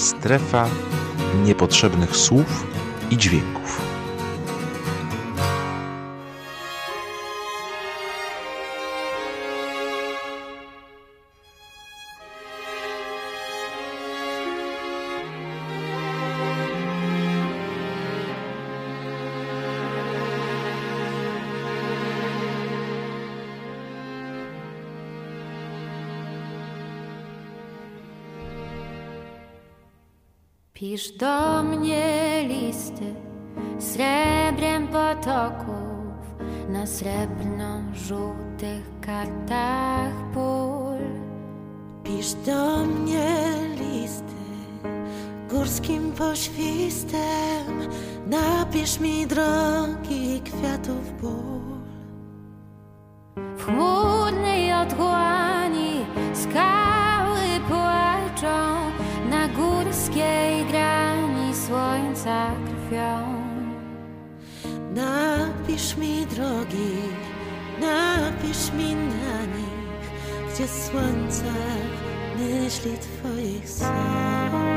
strefa niepotrzebnych słów i dźwięków. Drogi, napisz mi na nich, gdzie słońce myśli twoich snów.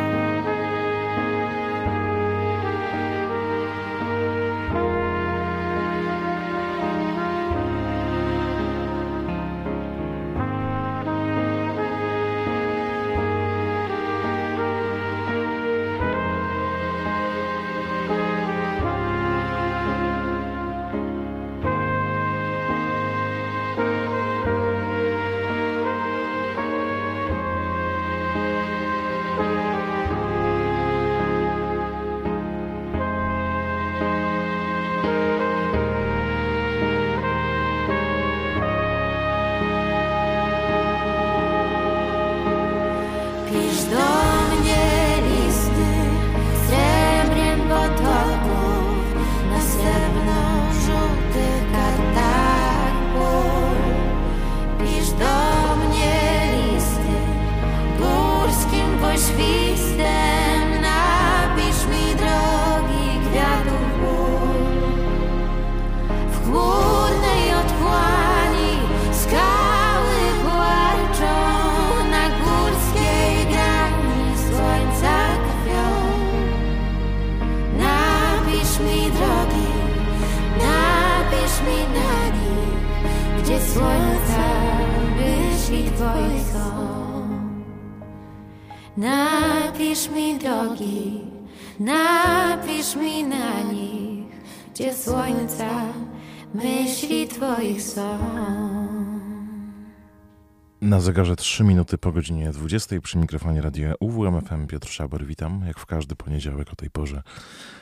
Zegarze 3 minuty po godzinie 20 przy mikrofonie radia UWMFM Piotr Szabor. Witam, jak w każdy poniedziałek o tej porze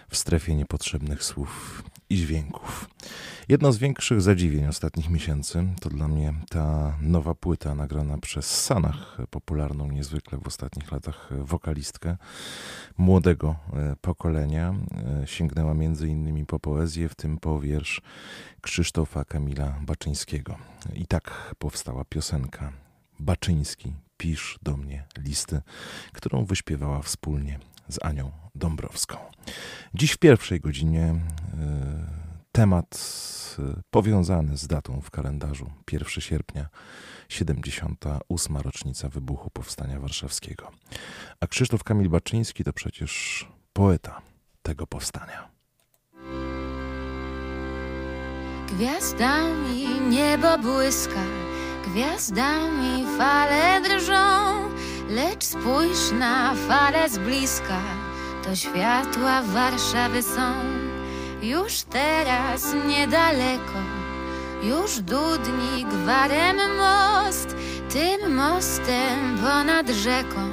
w strefie niepotrzebnych słów i dźwięków. Jedno z większych zadziwień ostatnich miesięcy to dla mnie ta nowa płyta nagrana przez Sanach, popularną niezwykle w ostatnich latach wokalistkę młodego e, pokolenia. E, Sięgnęła między innymi po poezję, w tym po wiersz Krzysztofa Kamila Baczyńskiego. I tak powstała piosenka Baczyński, pisz do mnie listy, którą wyśpiewała wspólnie z Anią Dąbrowską. Dziś w pierwszej godzinie e, temat e, powiązany z datą w kalendarzu 1 sierpnia 78. rocznica wybuchu Powstania Warszawskiego. A Krzysztof Kamil Baczyński to przecież poeta tego powstania. Gwiazdami niebo błyska, gwiazdami fale drżą, lecz spójrz na fale z bliska, to światła Warszawy są. Już teraz niedaleko, już dudni gwarem most, tym mostem ponad rzeką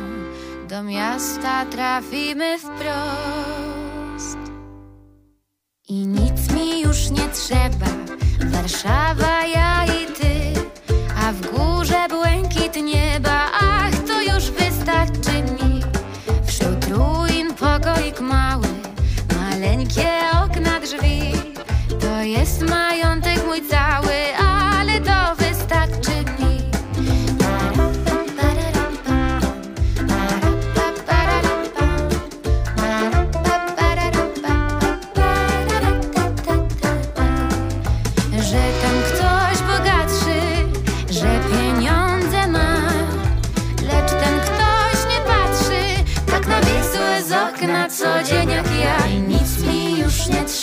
do miasta trafimy wprost. I nic mi już nie trzeba, Warszawa, ja w górze błękit nieba, ach, to już wystarczy mi. Wśród ruin pokoik mały, maleńkie okna drzwi, to jest majątek mój cały,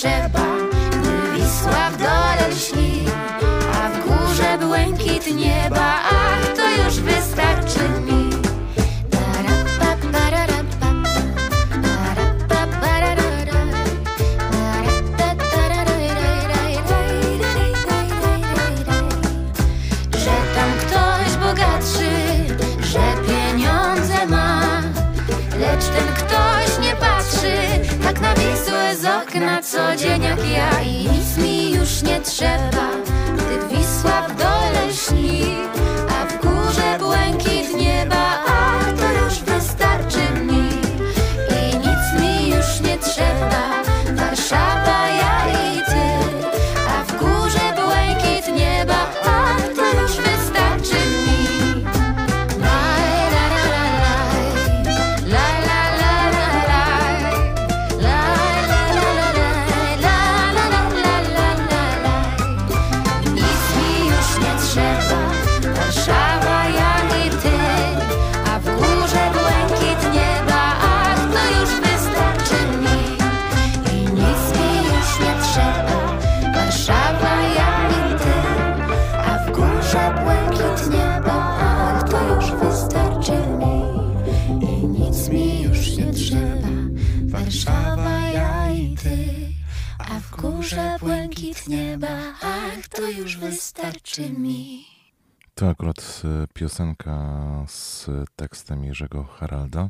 trzeba Gdy Wisła w dole lśni, a w górze błękit nieba Ach, to już wystarczy mi dzień jak ja I nic mi już nie trzeba, gdy Wisła w dole To akurat e, piosenka z tekstem Jerzego Haralda,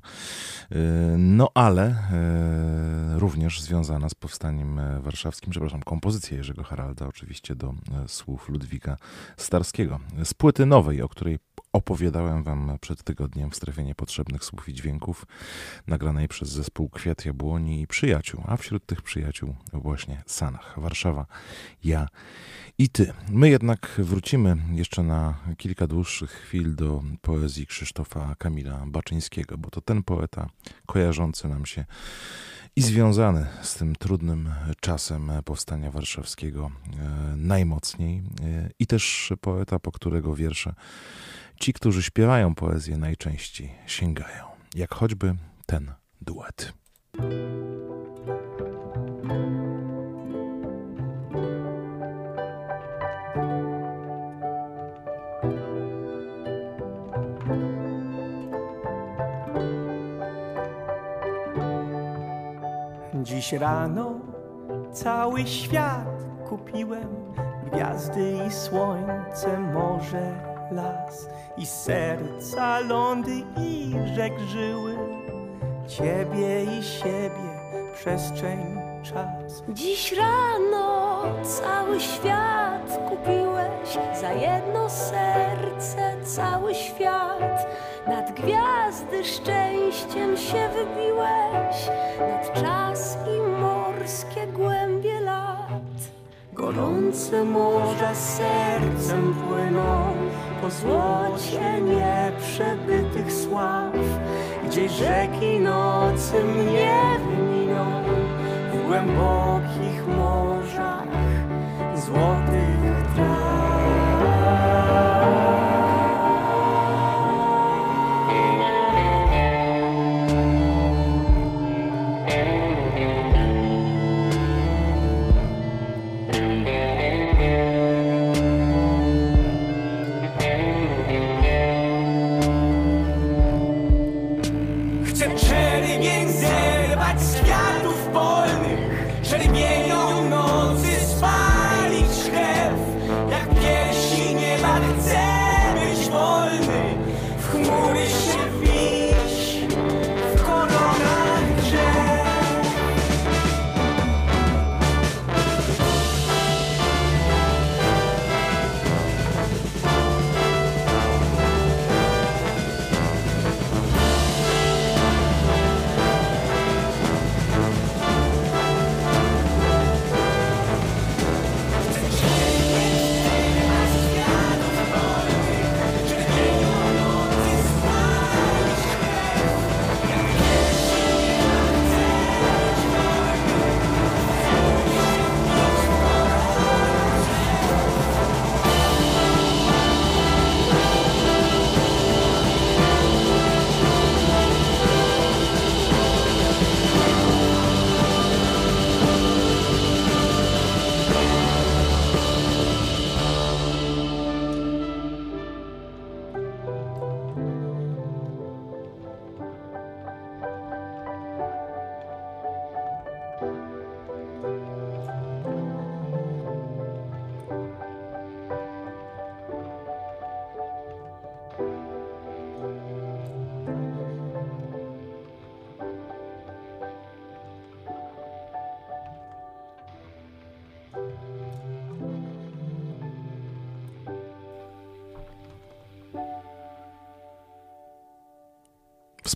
E, no ale e, również związana z powstaniem warszawskim, przepraszam, kompozycja Jerzego Haralda, oczywiście do słów Ludwika Starskiego. Z płyty nowej, o której opowiadałem wam przed tygodniem w strefie niepotrzebnych słów i dźwięków, nagranej przez zespół Kwiat Jabłoni i Przyjaciół, a wśród tych przyjaciół właśnie Sanach, Warszawa, ja i ty. My jednak wrócimy jeszcze na kilka dłuższych chwil do poezji Krzysztofa Kamila Baczyńskiego, bo to ten poeta kojarzący nam się i związany z tym trudnym czasem powstania warszawskiego e, najmocniej e, i też poeta, po którego wiersze ci, którzy śpiewają poezję najczęściej sięgają, jak choćby ten duet. Dziś rano cały świat kupiłem. Gwiazdy i słońce, morze, las. I serca, lądy i rzek żyły. Ciebie i siebie, przestrzeń, czas. Dziś rano cały świat kupiłeś. Za jedno serce cały świat. Nad gwiazdy szczęściem się wybiłeś, nad czas i morskie głębie lat. Gorące morza sercem płyną Po złocie nieprzebytych sław Gdzie rzeki nocy mnie wyminą W głębokich morzach złotych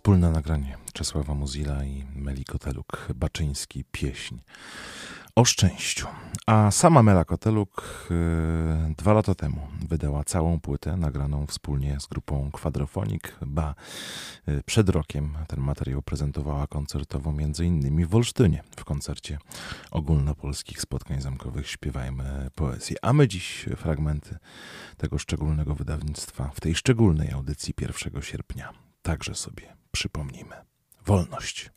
Wspólne nagranie Czesława Muzila i Meli Koteluk, Baczyński, pieśń o szczęściu. A sama Mela Koteluk yy, dwa lata temu wydała całą płytę nagraną wspólnie z grupą Quadrofonik, ba yy, przed rokiem ten materiał prezentowała koncertowo między innymi w Olsztynie w koncercie ogólnopolskich spotkań zamkowych Śpiewajmy Poezję. A my dziś fragmenty tego szczególnego wydawnictwa w tej szczególnej audycji 1 sierpnia także sobie przypomnimy. Wolność.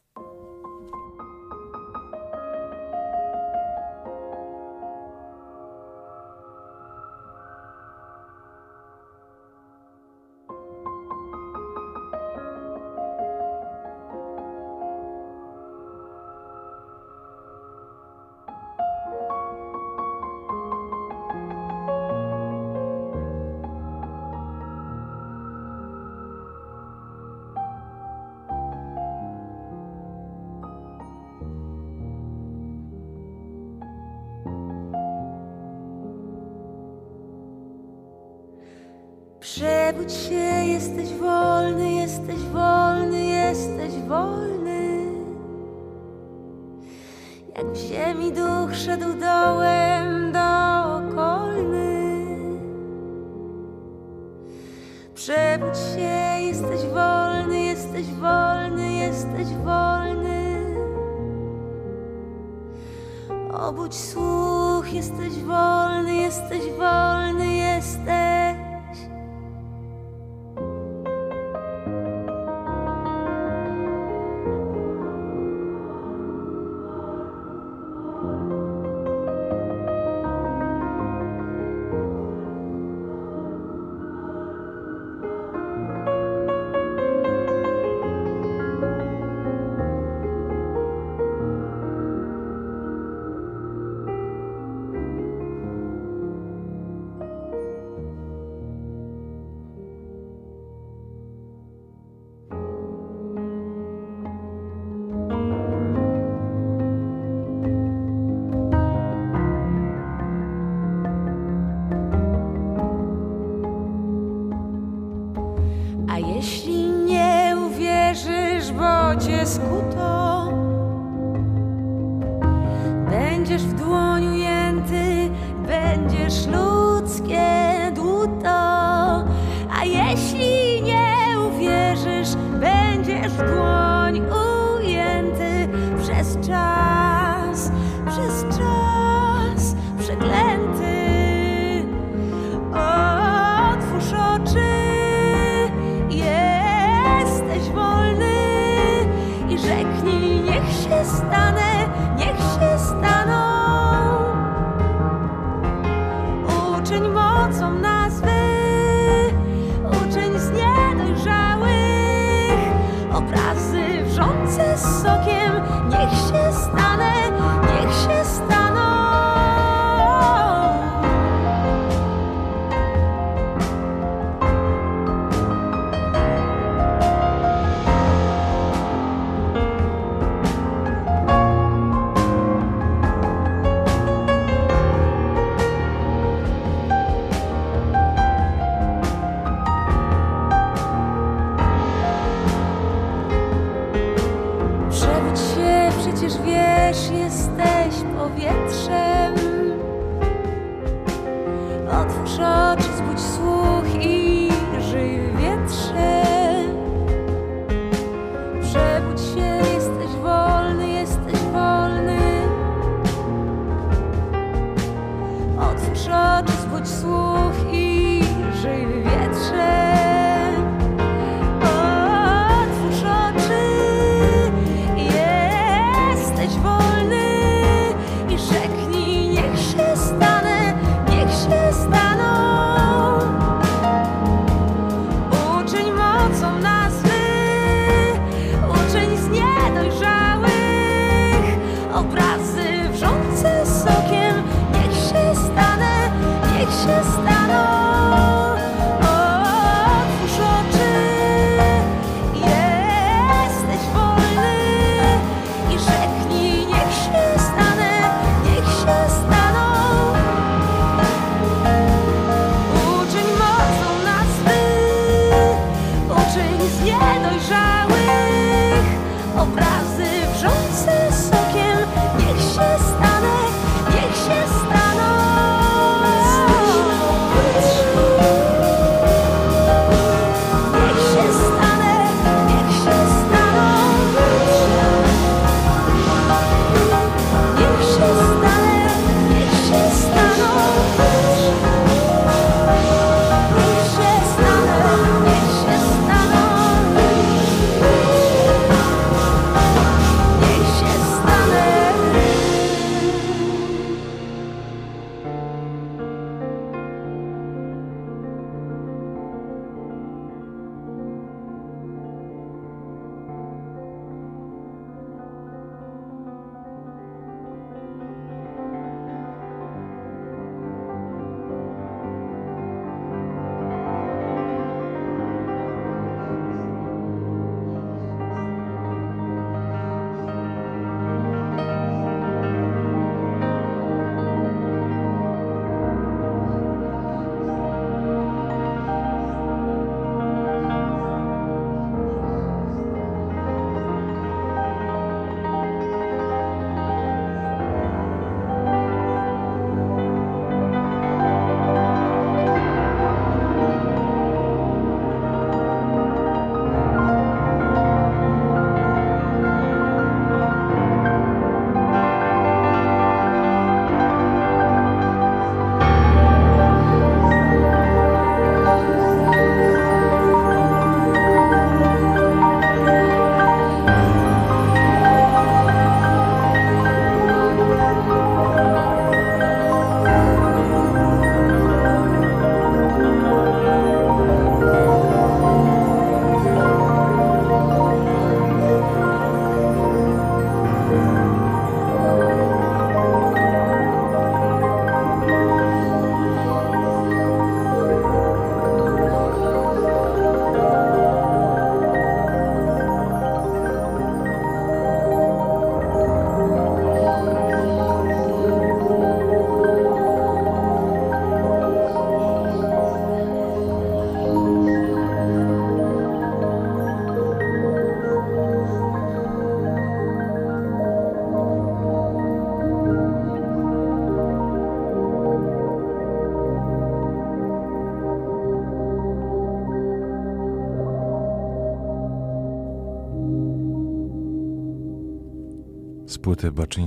Przebudź się, jesteś wolny, jesteś wolny, jesteś wolny. Jak w ziemi duch szedł dołem okolny. Przebudź się, jesteś wolny, jesteś wolny, jesteś wolny. Obudź słuch, jesteś wolny, jesteś wolny,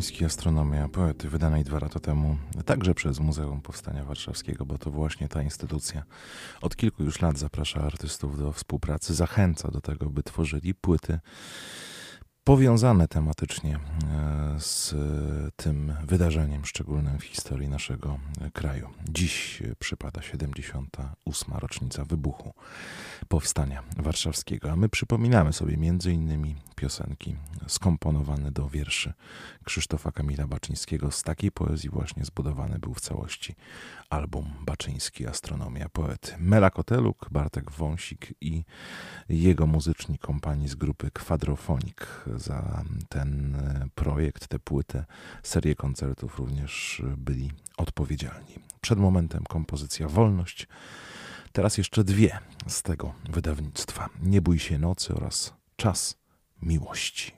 Baczyński Astronomia Poety, wydanej dwa lata temu, także przez Muzeum Powstania Warszawskiego, bo to właśnie ta instytucja od kilku już lat zaprasza artystów do współpracy, zachęca do tego, by tworzyli płyty powiązane tematycznie e, z tym wydarzeniem szczególnym w historii naszego kraju. Dziś przypada 78. rocznica wybuchu Powstania Warszawskiego, a my przypominamy sobie między innymi piosenki skomponowane do wierszy Krzysztofa Kamila Baczyńskiego. Z takiej poezji właśnie zbudowany był w całości album Baczyński Astronomia Poety. Mela Koteluk, Bartek Wąsik i jego muzyczni kompanii z grupy Kwadrofonik za ten projekt, tę płytę, serię koncertów również byli odpowiedzialni. Przed momentem kompozycja Wolność, teraz jeszcze dwie z tego wydawnictwa. Nie bój się nocy oraz Czas miłości.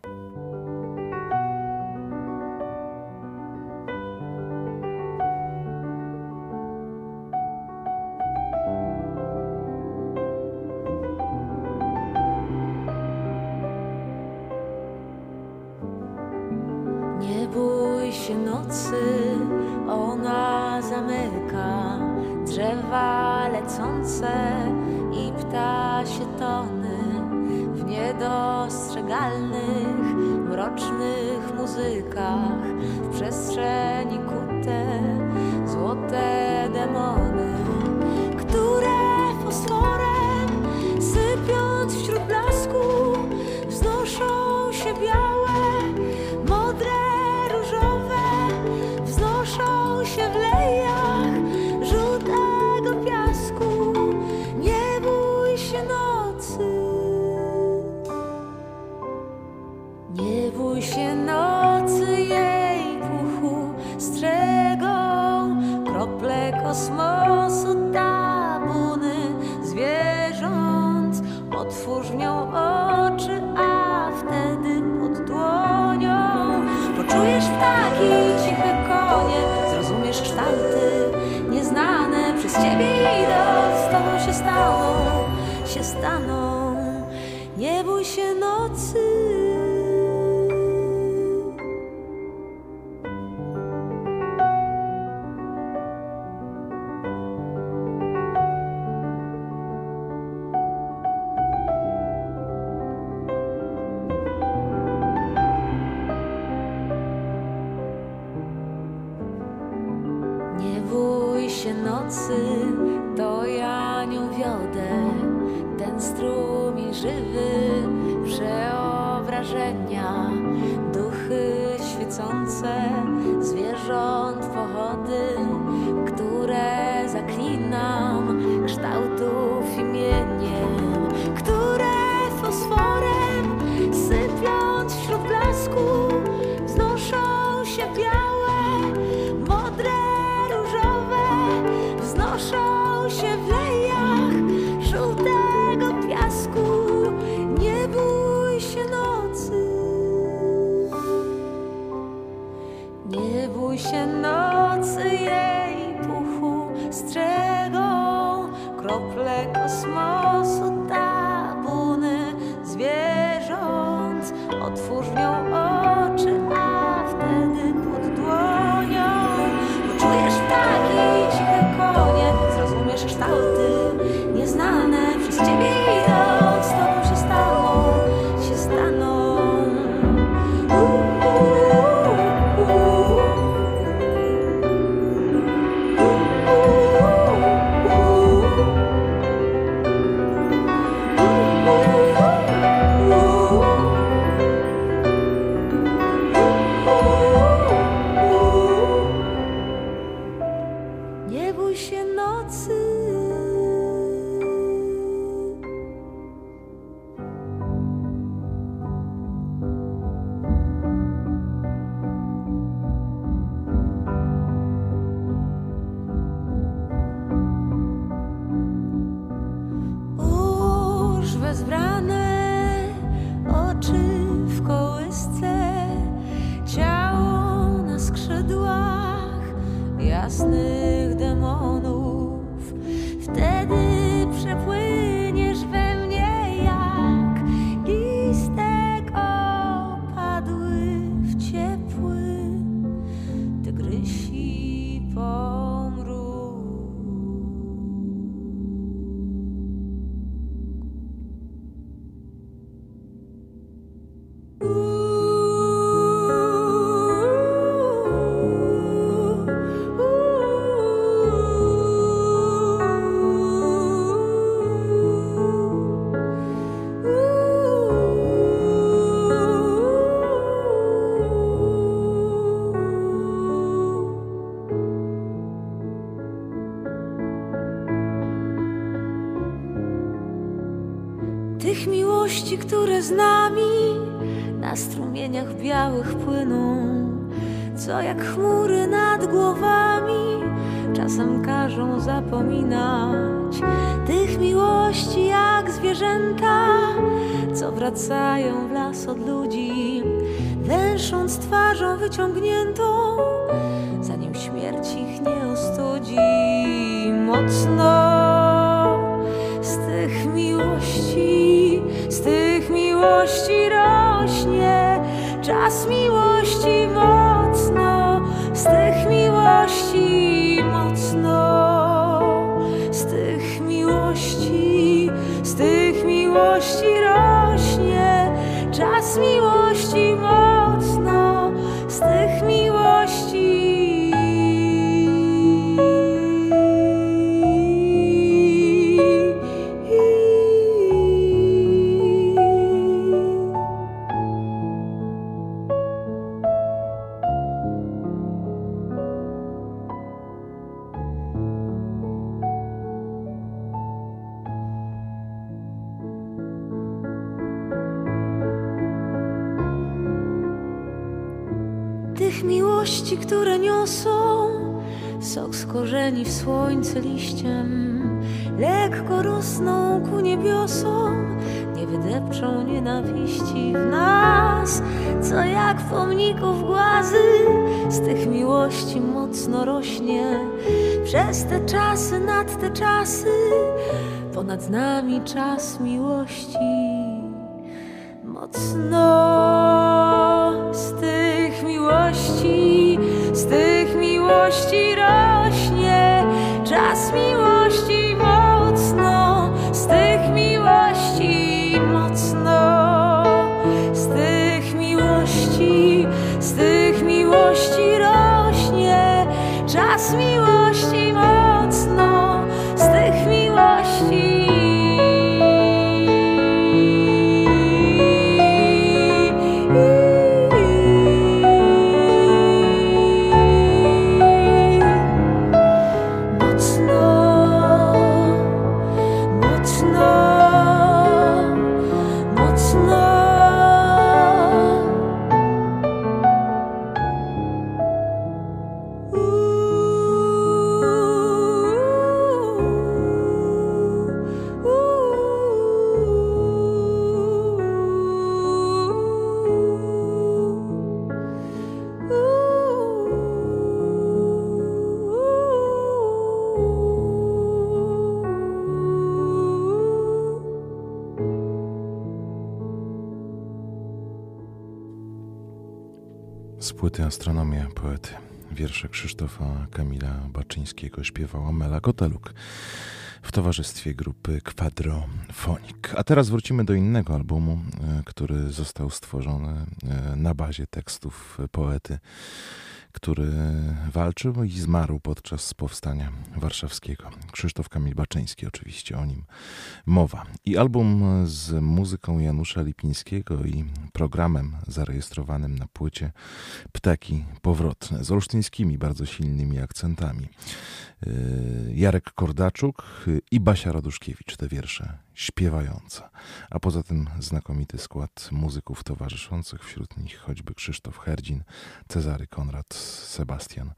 Astronomia poety. Wiersze Krzysztofa Kamila Baczyńskiego śpiewała Mela Koteluk w towarzystwie grupy Quadrophonic. A teraz wrócimy do innego albumu, e, który został stworzony e, na bazie tekstów poety, który walczył i zmarł podczas powstania warszawskiego. Krzysztof Kamil Baczyński, oczywiście o nim mowa. I album z muzyką Janusza Lipińskiego i programem zarejestrowanym na płycie Ptaki Powrotne z olsztyńskimi bardzo silnymi akcentami. Yy, Jarek Kordaczuk i Basia Raduszkiewicz, te wiersze śpiewające. A poza tym znakomity skład muzyków towarzyszących, wśród nich choćby Krzysztof Herdzin, Cezary Konrad, Sebastian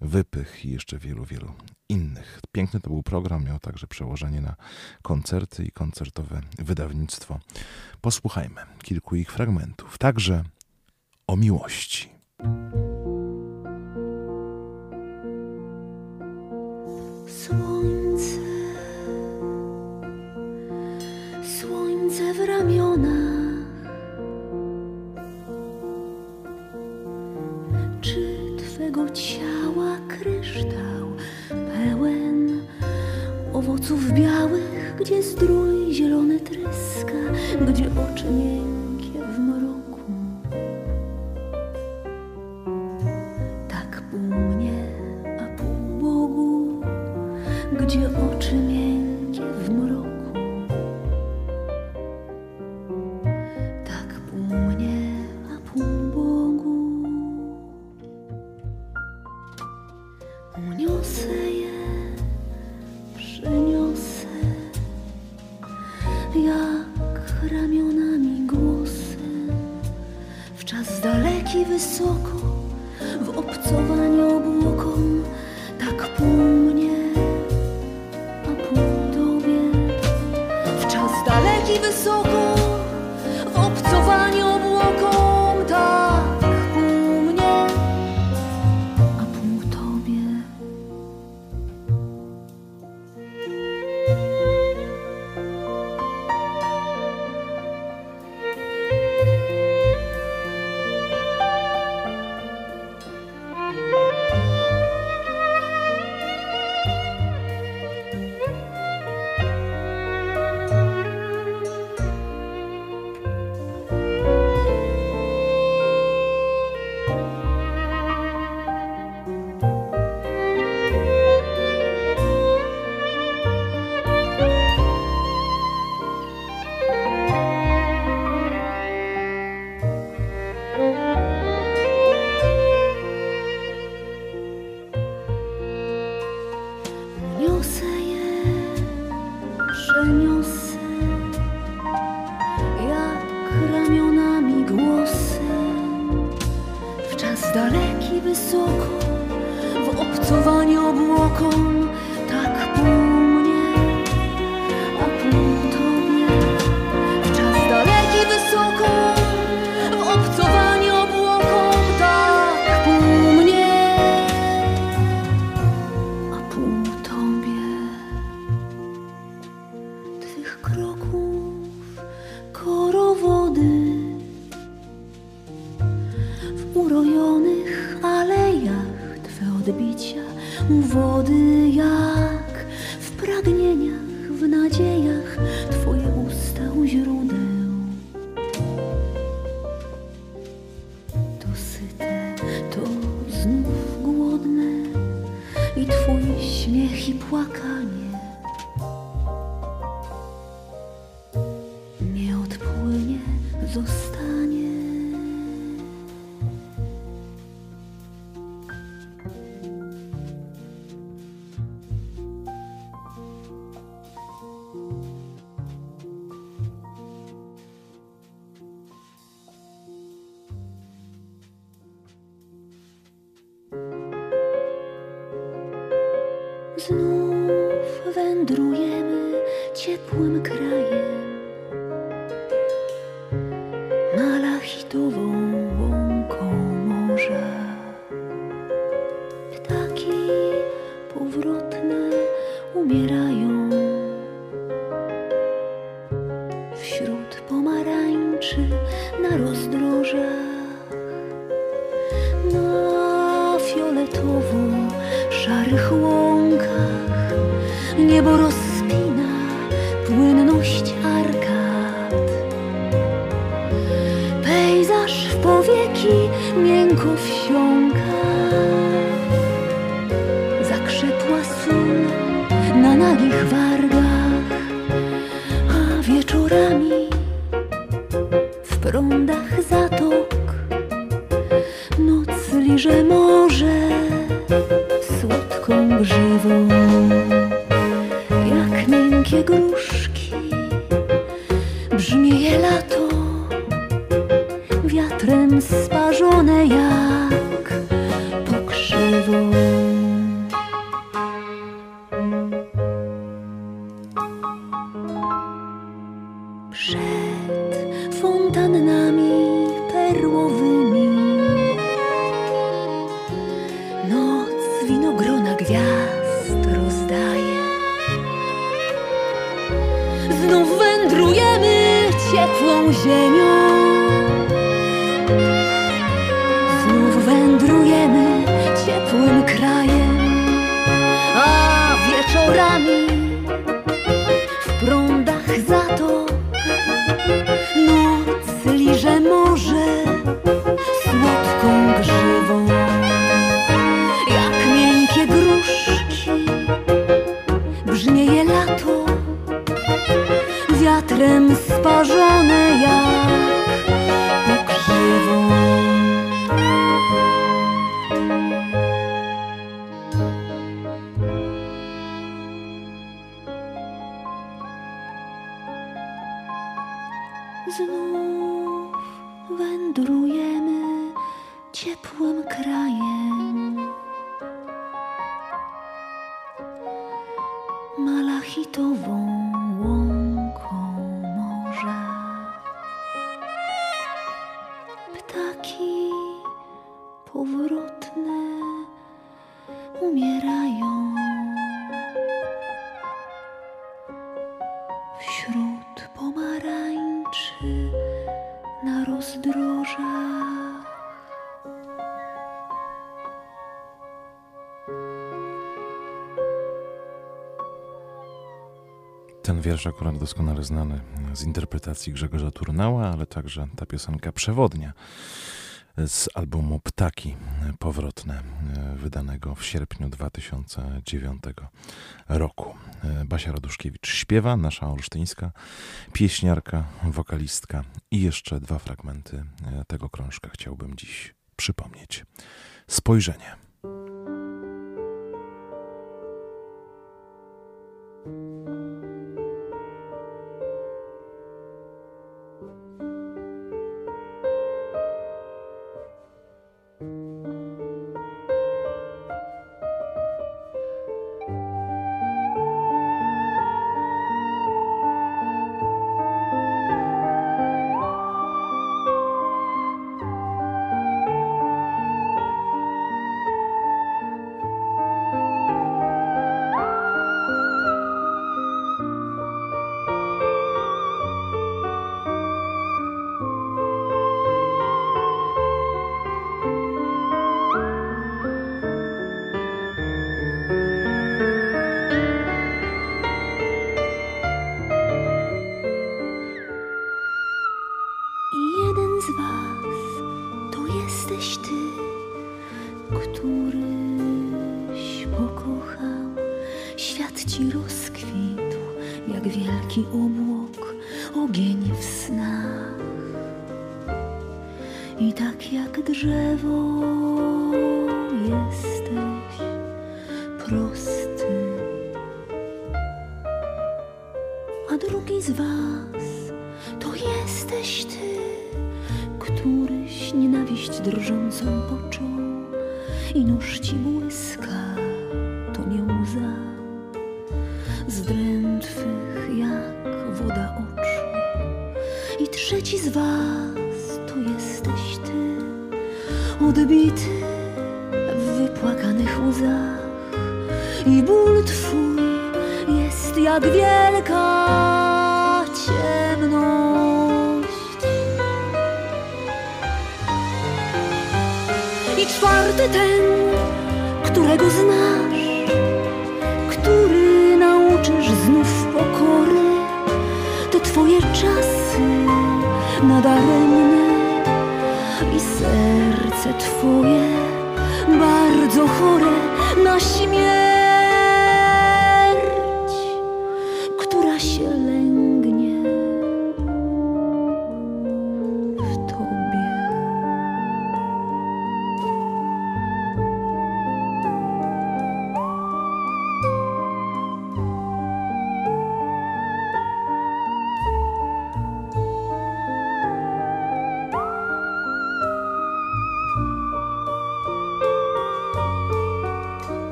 Wypych i jeszcze wielu, wielu innych. Piękny to był program, miał także przełożenie na koncerty i koncertowe wydawnictwo. Posłuchajmy kilku ich fragmentów, także o miłości. Słońce, słońce w ramionach. Czy twego ciała kryształ pełen owoców białych, gdzie zdrój zielony tryska, gdzie oczy miękkie gdzie oczy znów wędruję. wiersz akurat doskonale znany z interpretacji Grzegorza Turnała, ale także ta piosenka przewodnia z albumu Ptaki Powrotne, e, wydanego w sierpniu 2009 roku. E, Basia Raduszkiewicz śpiewa, nasza olsztyńska pieśniarka, wokalistka i jeszcze dwa fragmenty e, tego krążka chciałbym dziś przypomnieć. Spojrzenie.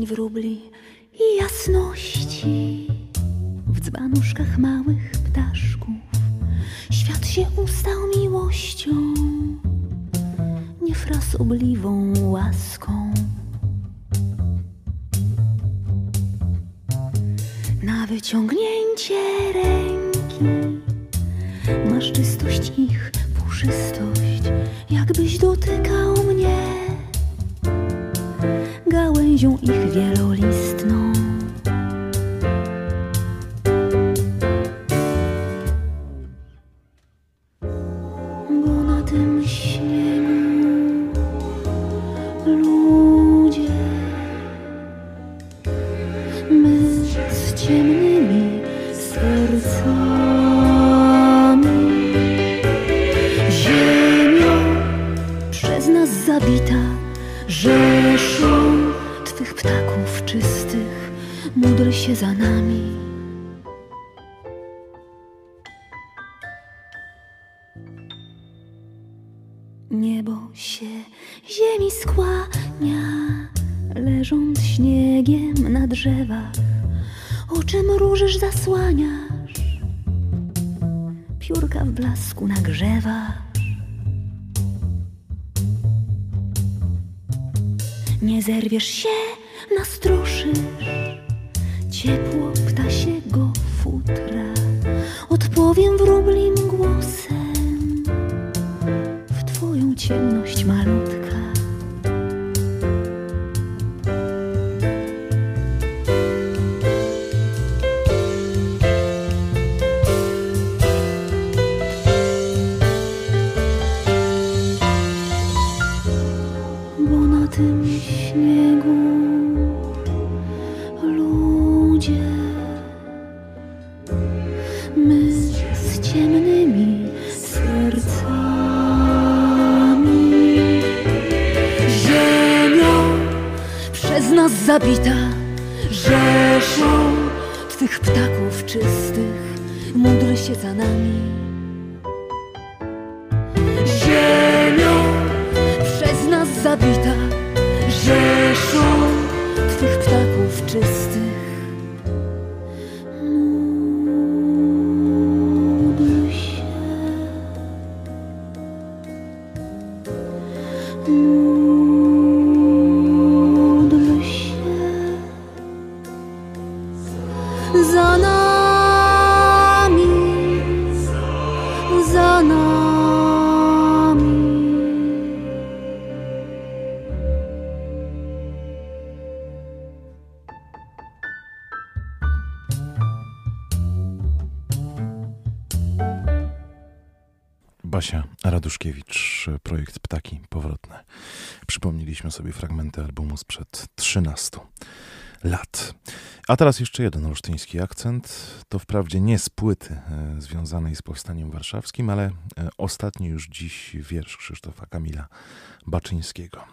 Dzień wróbli i jasności. W dzbanuszkach małych Nie Basia Raduszkiewicz, projekt Ptaki Powrotne. Przypomnieliśmy sobie fragmenty albumu sprzed 13 lat. A teraz jeszcze jeden olsztyński akcent. To wprawdzie nie z płyty e, związanej z Powstaniem Warszawskim, ale e, ostatni już dziś wiersz Krzysztofa Kamila Baczyńskiego.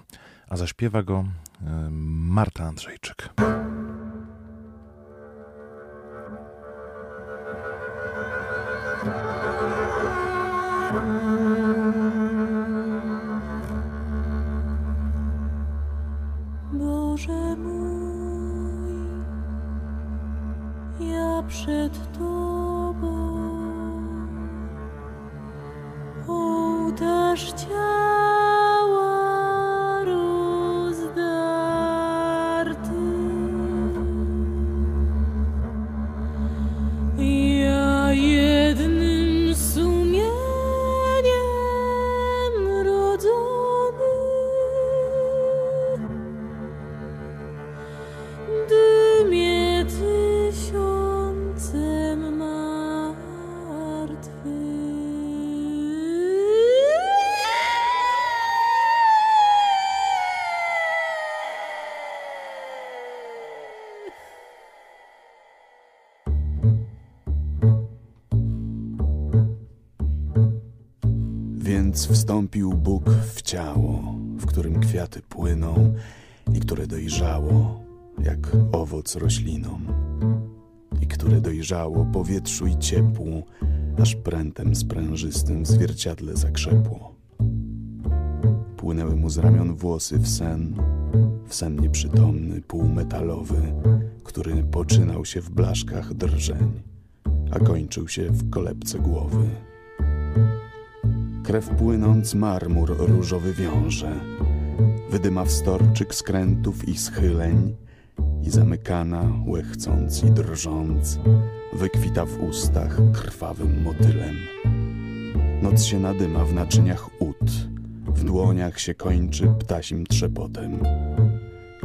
A zaśpiewa go e, Marta Andrzejczyk. Boże mój, ja przed Tobą ołtarz ciała kwiaty płyną i które dojrzało jak owoc roślinom, i które dojrzało powietrzu i ciepłu, aż prętem sprężystym w zwierciadle zakrzepło. Płynęły mu z ramion włosy w sen, w sen nieprzytomny, półmetalowy, który poczynał się w blaszkach drżeń, a kończył się w kolebce głowy. Krew płynąc marmur różowy wiąże, wydyma wstorczyk skrętów i schyleń i zamykana, łechcąc i drżąc, wykwita w ustach krwawym motylem. Noc się nadyma w naczyniach ud, w dłoniach się kończy ptasim trzepotem.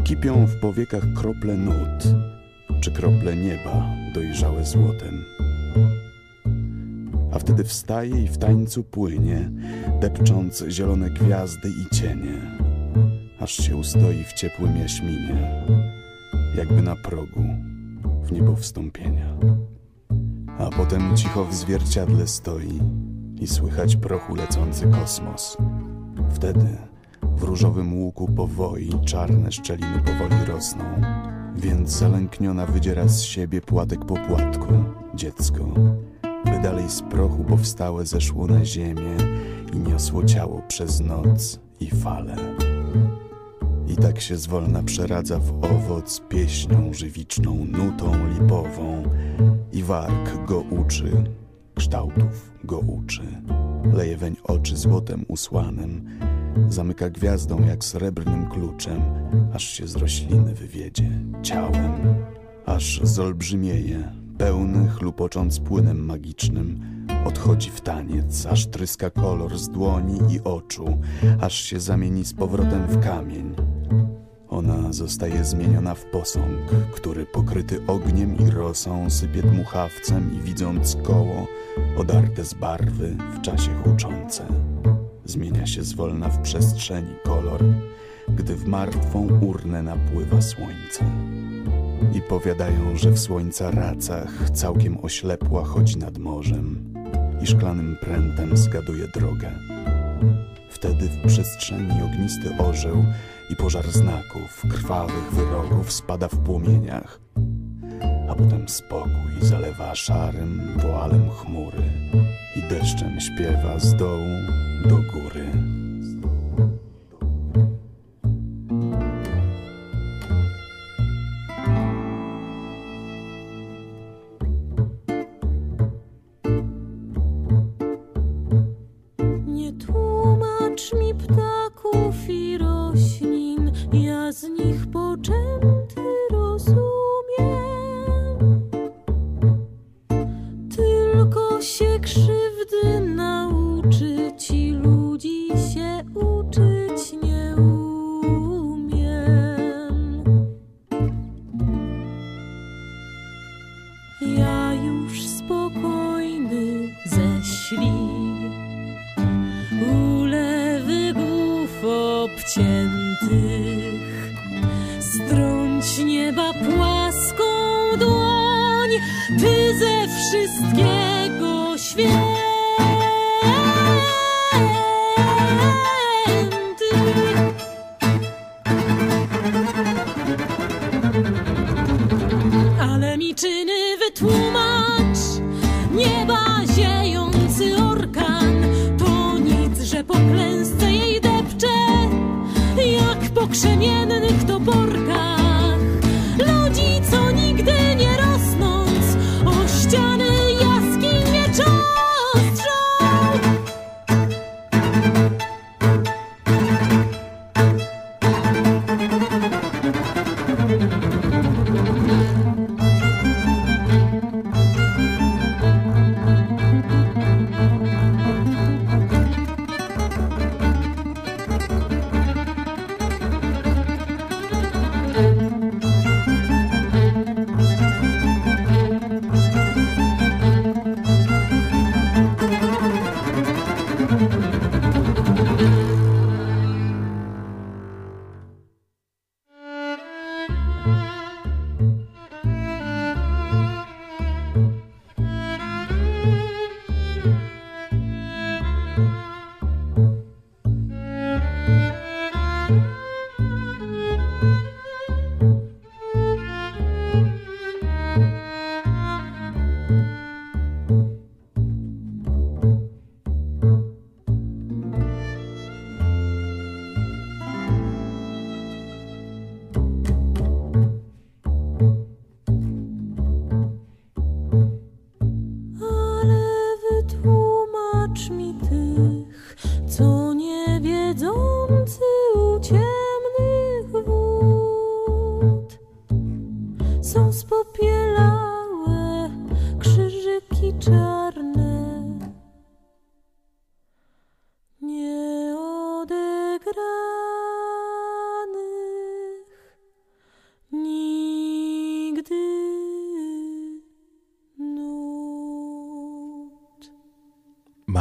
Kipią w powiekach krople nut, czy krople nieba dojrzałe złotem a wtedy wstaje i w tańcu płynie, depcząc zielone gwiazdy i cienie, aż się ustoi w ciepłym jaśminie, jakby na progu w niebo wstąpienia. A potem cicho w zwierciadle stoi i słychać prochu lecący kosmos. Wtedy w różowym łuku powoi czarne szczeliny powoli rosną, więc zalękniona wydziera z siebie płatek po płatku, dziecko, by dalej z prochu powstałe zeszło na ziemię i niosło ciało przez noc i fale. I tak się zwolna przeradza w owoc pieśnią żywiczną, nutą lipową i warg go uczy, kształtów go uczy. Leje weń oczy złotem usłanym, zamyka gwiazdą jak srebrnym kluczem, aż się z rośliny wywiedzie ciałem, aż zolbrzymieje, pełny, chlupocząc płynem magicznym, odchodzi w taniec, aż tryska kolor z dłoni i oczu, aż się zamieni z powrotem w kamień. Ona zostaje zmieniona w posąg, który pokryty ogniem i rosą sypie dmuchawcem i widząc koło, odarte z barwy w czasie huczące. Zmienia się zwolna w przestrzeni kolor, gdy w martwą urnę napływa słońce. I powiadają, że w słońca racach całkiem oślepła chodzi nad morzem i szklanym prętem zgaduje drogę. Wtedy w przestrzeni ognisty orzeł i pożar znaków, krwawych wyrogów spada w płomieniach, a potem spokój zalewa szarym woalem chmury i deszczem śpiewa z dołu do góry.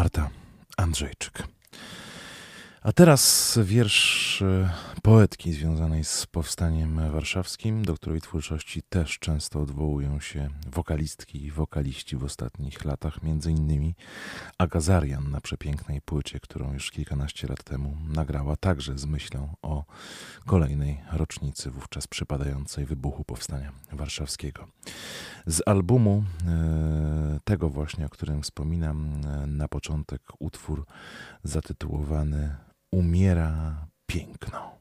Marta Andrzejczyk. A teraz wiersz e, poetki związanej z powstaniem warszawskim, do której twórczości też często odwołują się wokalistki i wokaliści w ostatnich latach, między innymi Aga Zarian na przepięknej płycie, którą już kilkanaście lat temu nagrała, także z myślą o kolejnej rocznicy wówczas przypadającej wybuchu powstania warszawskiego. Z albumu e, tego właśnie, o którym wspominam e, na początek, utwór zatytułowany Umiera piękno.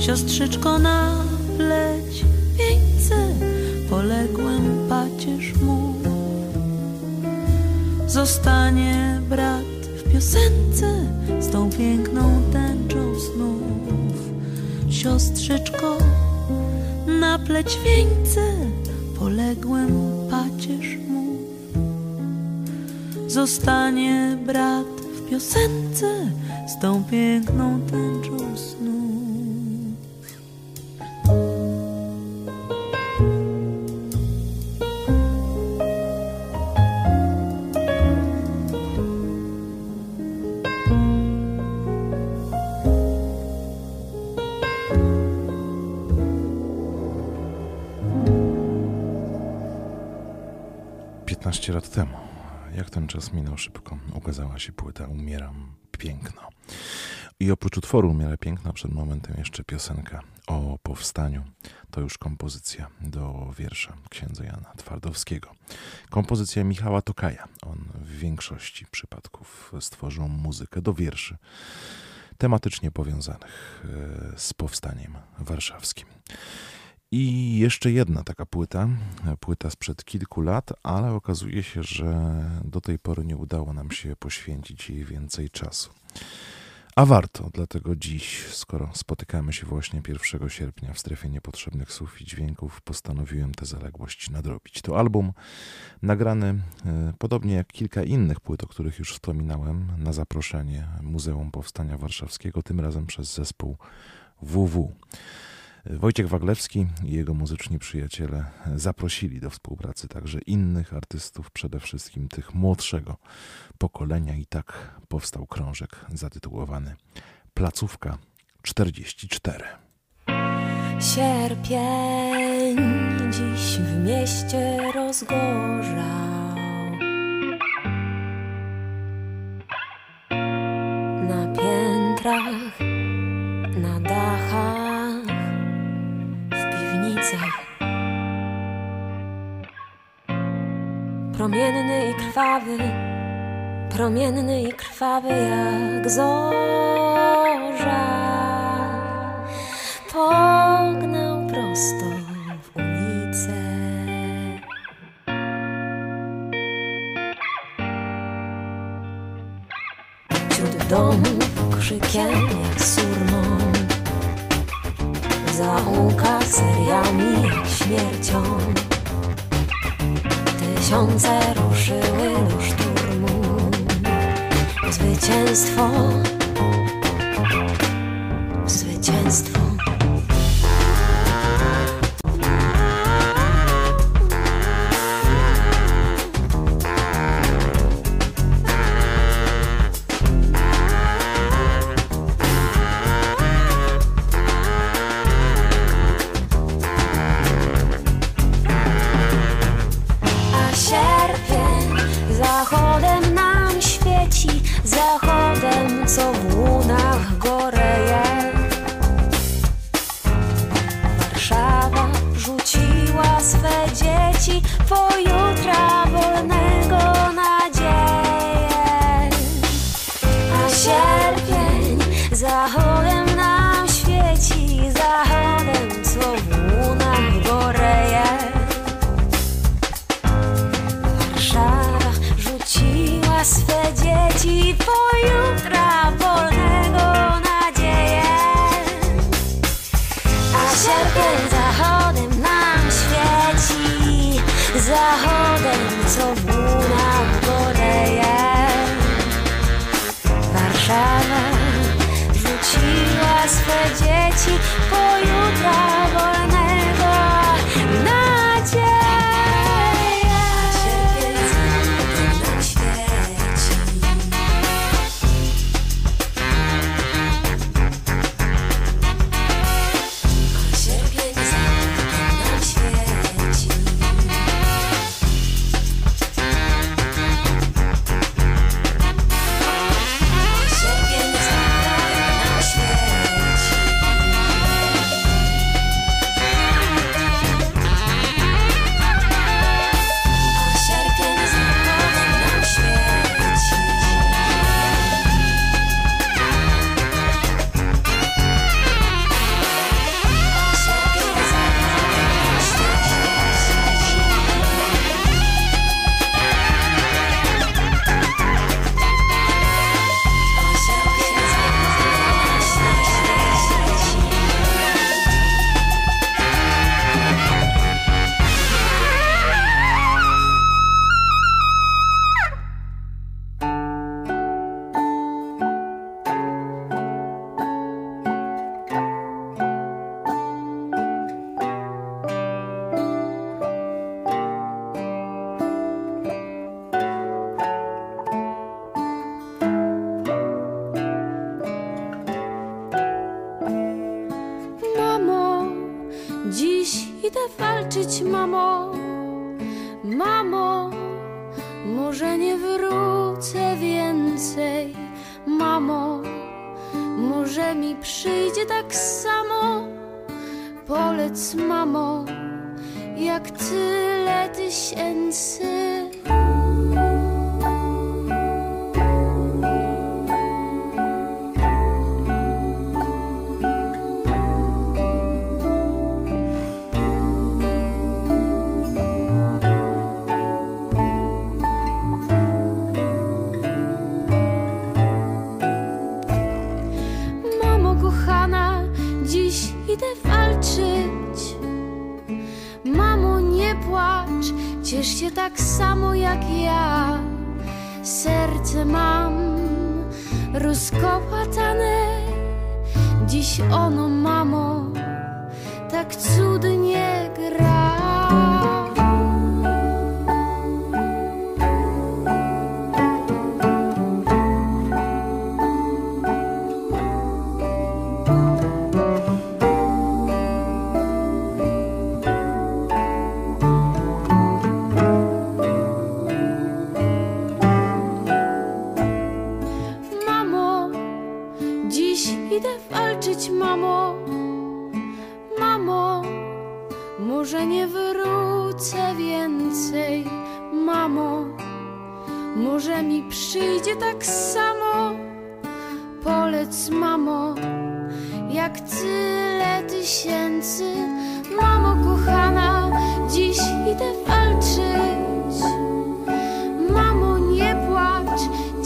Siostrzyczko na pleć wieńce Poległym pacierz mu. Zostanie brat w piosence Z tą piękną tęczą snów. Siostrzyczko na pleć wieńce Poległym pacierz mu. Zostanie brat w piosence Z tą piękną tęczą snów. się płyta Umieram Piękno. I oprócz utworu Umierę Piękno przed momentem jeszcze piosenka o powstaniu. To już kompozycja do wiersza księdza Jana Twardowskiego. Kompozycja Michała Tokaja. On w większości przypadków stworzył muzykę do wierszy tematycznie powiązanych e, z powstaniem warszawskim. I jeszcze jedna taka płyta, płyta sprzed kilku lat, ale okazuje się, że do tej pory nie udało nam się poświęcić jej więcej czasu. A warto, dlatego dziś, skoro spotykamy się właśnie 1 sierpnia w strefie niepotrzebnych słów i dźwięków, postanowiłem tę zaległość nadrobić. To album nagrany, e, podobnie jak kilka innych płyt, o których już wspominałem, na zaproszenie Muzeum Powstania Warszawskiego, tym razem przez zespół WW. Wojciech Waglewski i jego muzyczni przyjaciele zaprosili do współpracy także innych artystów, przede wszystkim tych młodszego pokolenia, i tak powstał krążek zatytułowany Placówka 44. Sierpień dziś w mieście rozgorzał. Na piętrach, na dachach, piwnicach. Promienny i krwawy, promienny i krwawy jak zorza pognał prosto w ulicę. Wśród domów krzykiem jak surmą W zaułkach seriami śmiercią. Tysiące ruszyły do szturmu. Zwycięstwo. Zwycięstwo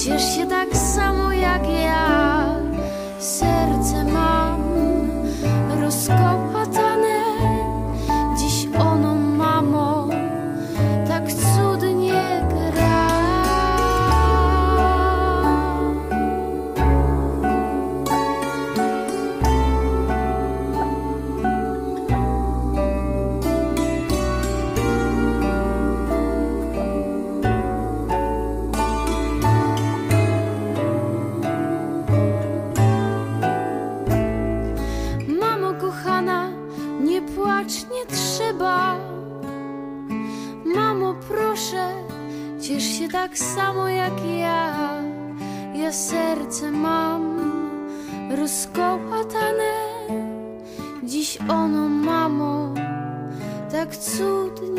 Шутишь я так tak samo jak ja. Ja serce mam rozkołatane, dziś ono mamo tak cudnie.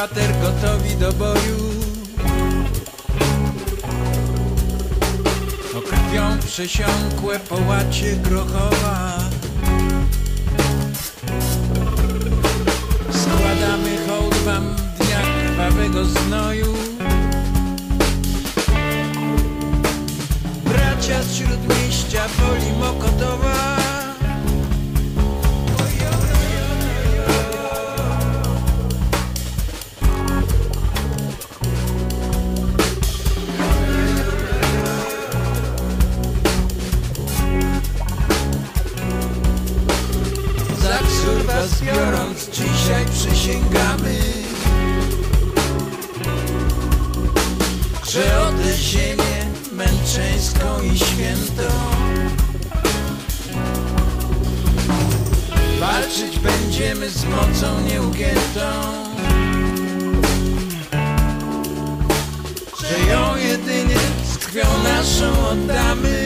kwater gotowi do boju. Krwią przesiąkłe połacie grochowa. acham otários.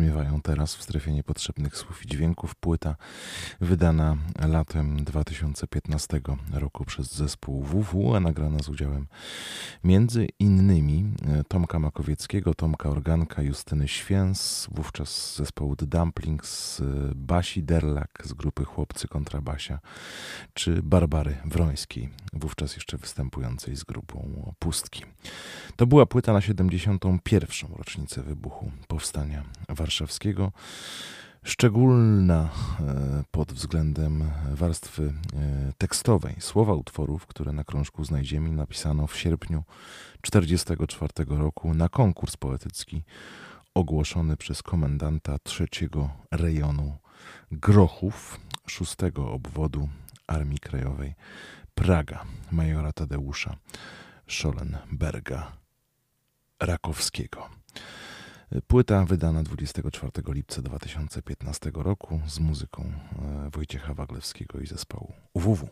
Wybrzmiewają teraz w strefie niepotrzebnych słów i dźwięków. Płyta wydana latem 2015 roku przez zespół WW, a nagrana z udziałem między innymi e, Tomka Makowieckiego, Tomka Organka, Justyny Święs, wówczas zespołu The Dumplings, e, Basi Derlak z grupy Chłopcy Kontrabasia, czy Barbary Wrońskiej, wówczas jeszcze występującej z grupą Pustki. To była płyta na 71. rocznicę wybuchu Powstania Warszawskiego. Szczególna e, pod względem warstwy e, tekstowej. Słowa utworów, które na krążku znajdziemy, napisano w sierpniu 1944 roku na konkurs poetycki ogłoszony przez komendanta trzeciego rejonu Grochów, szóstego obwodu Armii Krajowej Praga, majora Tadeusza Schollenberga Rakowskiego. Płyta wydana 24 lipca 2015 roku z muzyką e, Wojciecha Waglewskiego i zespołu UWW.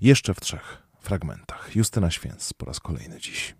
Jeszcze w trzech fragmentach. Justyna Święc po raz kolejny dziś.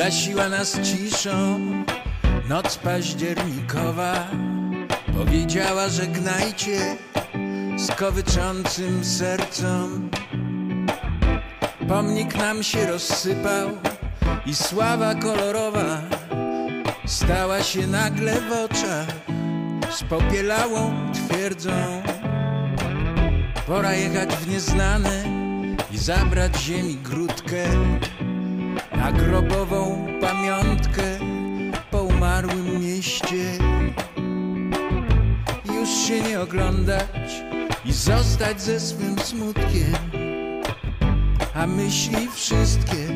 Gasiła nas ciszą. Noc październikowa Powiedziała żegnajcie z kowyczącym sercom Pomnik nam się rozsypał i sława kolorowa Stała się nagle w oczach spopielałą twierdzą. Pora jechać w nieznane i zabrać ziemi grudkę Na grobową pamiątkę po umarłym mieście. Już się nie oglądać i zostać ze swym smutkiem A myśli wszystkie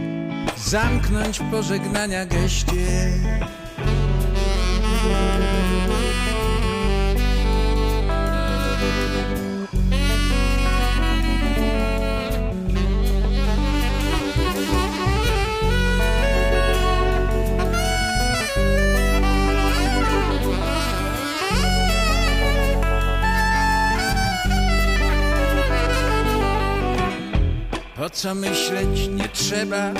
zamknąć w pożegnania geście. Po co myśleć nie trzeba,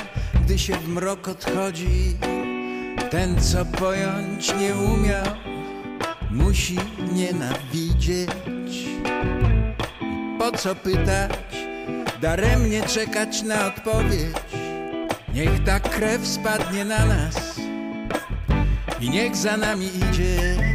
gdy się w mrok odchodzi. Ten, co pojąć nie umiał, musi nienawidzieć. Po co pytać, daremnie czekać na odpowiedź. Niech ta krew spadnie na nas i niech za nami idzie.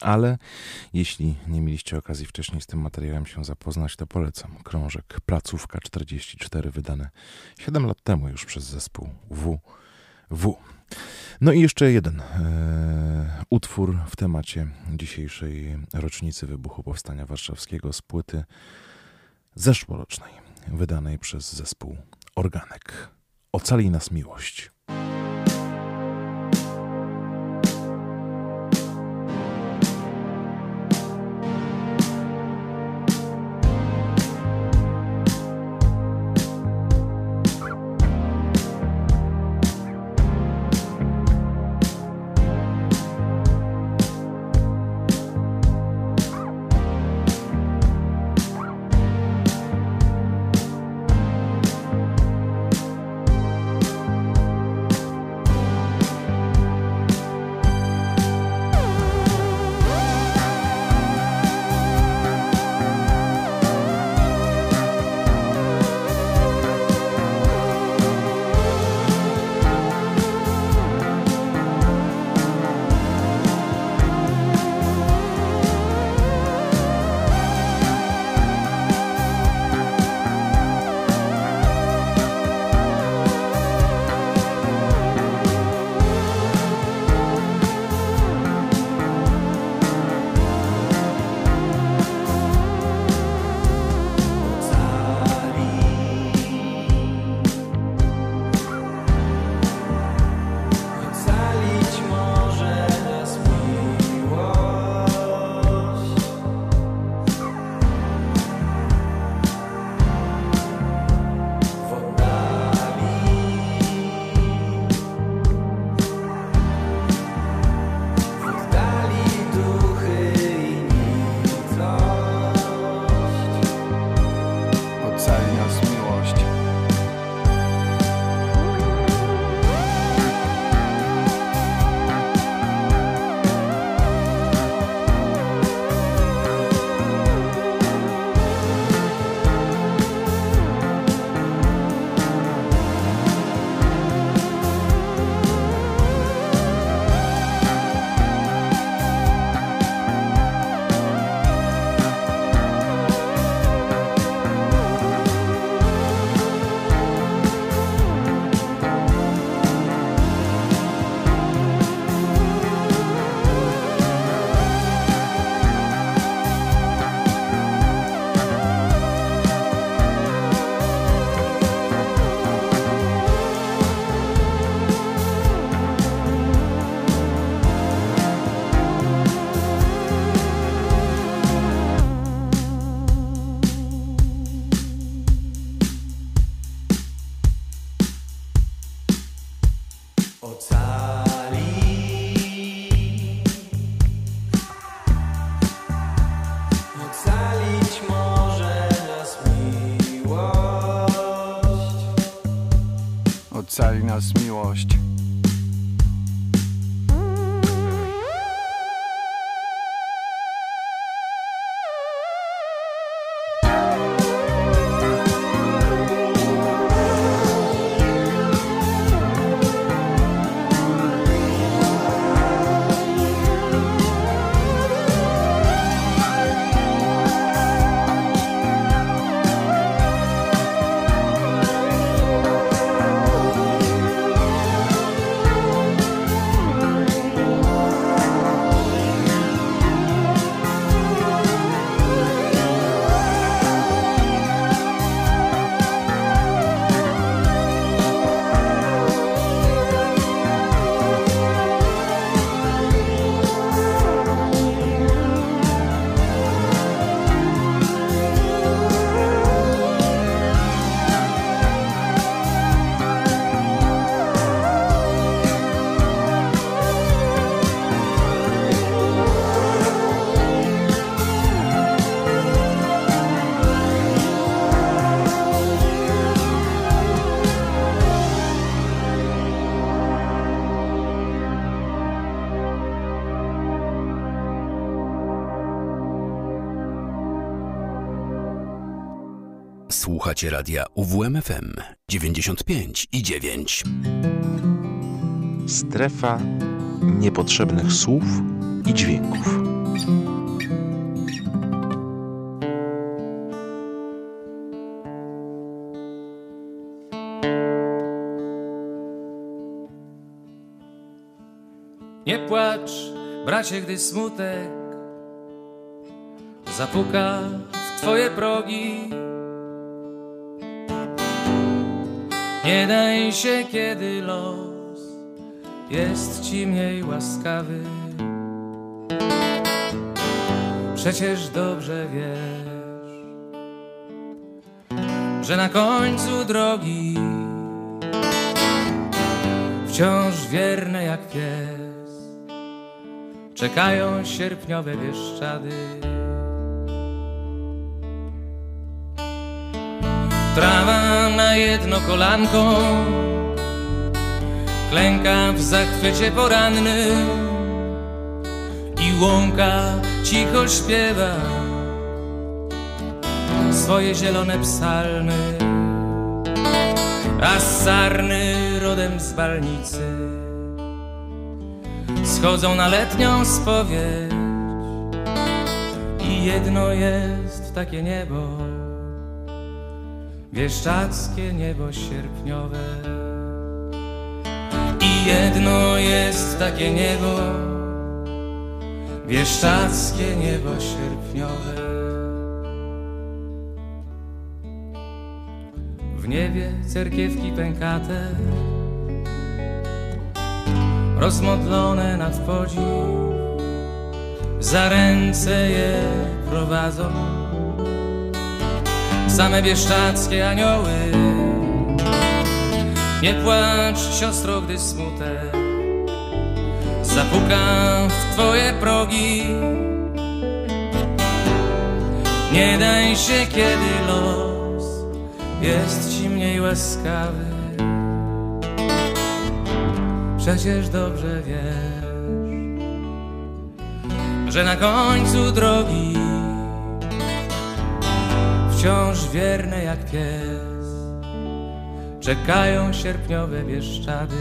Ale jeśli nie mieliście okazji wcześniej z tym materiałem się zapoznać, to polecam. Krążek Placówka 44 wydane 7 lat temu już przez zespół WW. No i jeszcze jeden e, utwór w temacie dzisiejszej rocznicy wybuchu Powstania Warszawskiego z płyty zeszłorocznej, wydanej przez zespół Organek. Ocali nas miłość. Słuchacie radia UWMFM 95 i 9. Strefa niepotrzebnych słów i dźwięków. Nie płacz, bracie, gdy smutek zapuka w twoje progi. Nie daj się, kiedy los jest ci mniej łaskawy. Przecież dobrze wiesz, że na końcu drogi wciąż wierne jak pies czekają sierpniowe wieszczady. Trawa na jedno kolanko klęka w zachwycie poranny i łąka cicho śpiewa swoje zielone psalmy, a sarny rodem z balnicy schodzą na letnią spowiedź. I jedno jest takie niebo wieszczackie niebo sierpniowe. I jedno jest takie niebo, wieszczackie niebo sierpniowe. W niebie cerkiewki pękate, rozmodlone nad podziw, za ręce je prowadzą same bieszczackie anioły. Nie płacz, siostro, gdy smutek zapuka w twoje progi. Nie daj się, kiedy los jest ci mniej łaskawy. Przecież dobrze wiesz, że na końcu drogi wciąż wierne jak pies czekają sierpniowe bieszczady.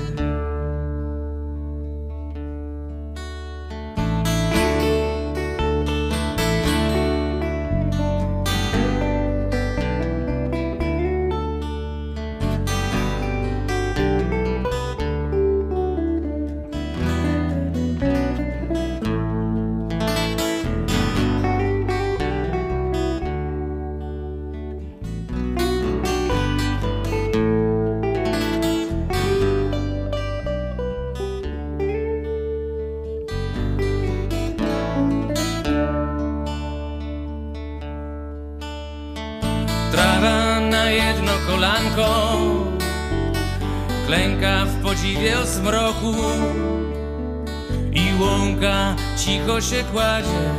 I łąka cicho się kładzie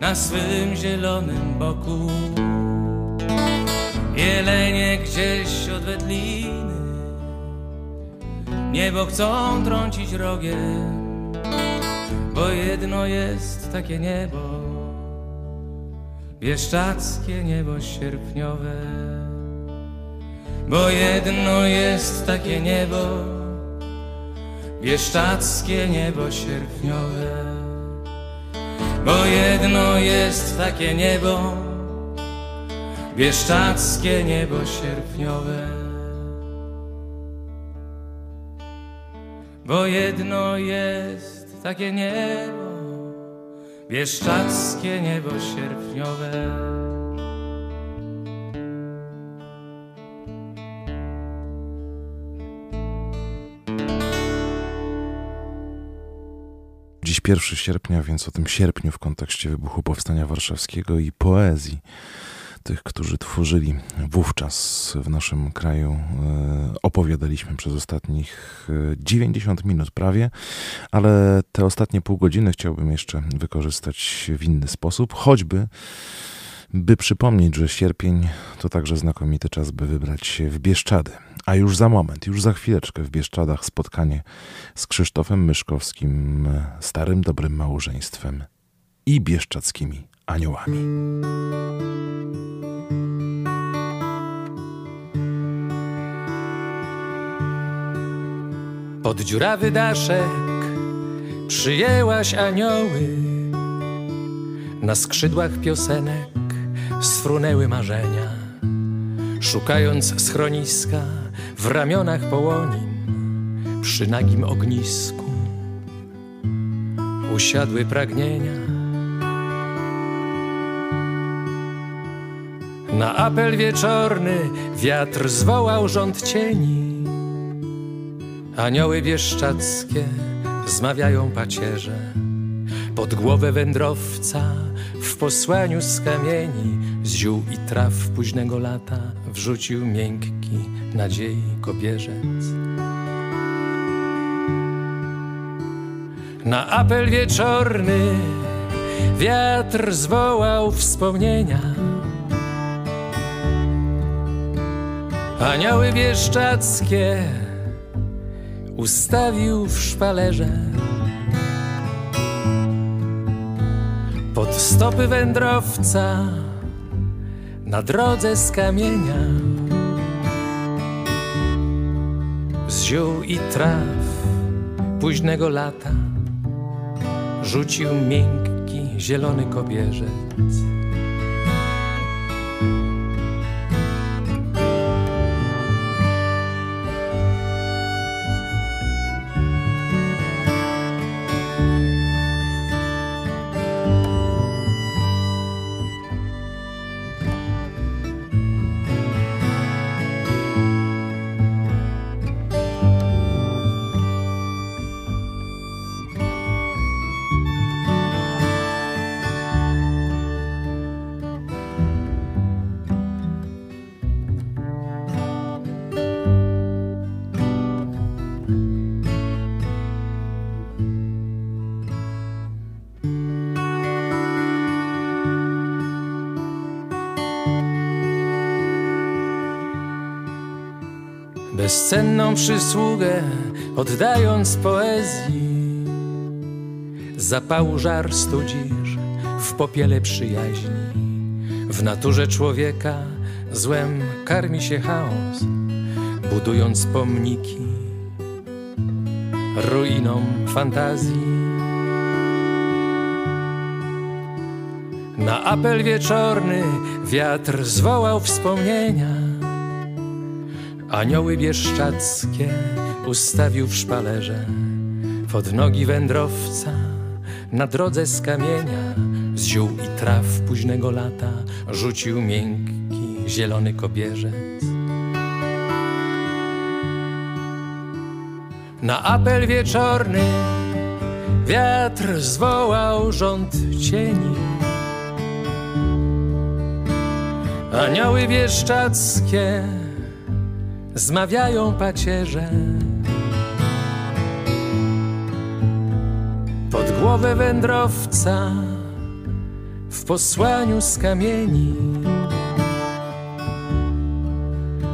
na swym zielonym boku. Jelenie gdzieś od wędliny Niebo chcą trącić rogiem, bo jedno jest takie niebo, bieszczackie niebo sierpniowe. Bo jedno jest takie niebo, bieszczackie niebo sierpniowe. Bo jedno jest takie niebo, bieszczackie niebo sierpniowe. Bo jedno jest takie niebo, bieszczackie niebo sierpniowe. 1 sierpnia, więc o tym sierpniu w kontekście wybuchu Powstania Warszawskiego i poezji tych, którzy tworzyli wówczas w naszym kraju, e, opowiadaliśmy przez ostatnich 90 e, minut prawie, ale te ostatnie pół godziny chciałbym jeszcze wykorzystać w inny sposób, choćby by przypomnieć, że sierpień to także znakomity czas, by wybrać się w Bieszczady. A już za moment, już za chwileczkę w Bieszczadach spotkanie z Krzysztofem Myszkowskim, starym dobrym małżeństwem i bieszczadzkimi aniołami. Pod dziurawy daszek przyjęłaś anioły, na skrzydłach piosenek sfrunęły marzenia, szukając schroniska w ramionach połonin przy nagim ognisku. Usiadły pragnienia. Na apel wieczorny wiatr zwołał rząd cieni. Anioły bieszczackie zmawiają pacierze pod głowę wędrowca w posłaniu z kamieni, z ziół i traw późnego lata wrzucił miękki nadziei kobierzec. Na apel wieczorny wiatr zwołał wspomnienia. Anioły bieszczackie ustawił w szpalerze. Pod stopy wędrowca na drodze z kamienia z ziół i traw późnego lata rzucił miękki zielony kobierzec. Bezcenną przysługę oddając poezji. Zapału żar studzisz w popiele przyjaźni. W naturze człowieka złem karmi się chaos, budując pomniki ruinom fantazji. Na apel wieczorny wiatr zwołał wspomnienia Anioły bieszczackie ustawił w szpalerze. Pod nogi wędrowca na drodze z kamienia Z ziół i traw późnego lata rzucił miękki, zielony kobierzec. Na apel wieczorny wiatr zwołał rząd cieni. Anioły bieszczackie zmawiają pacierze. Pod głowę wędrowca w posłaniu z kamieni,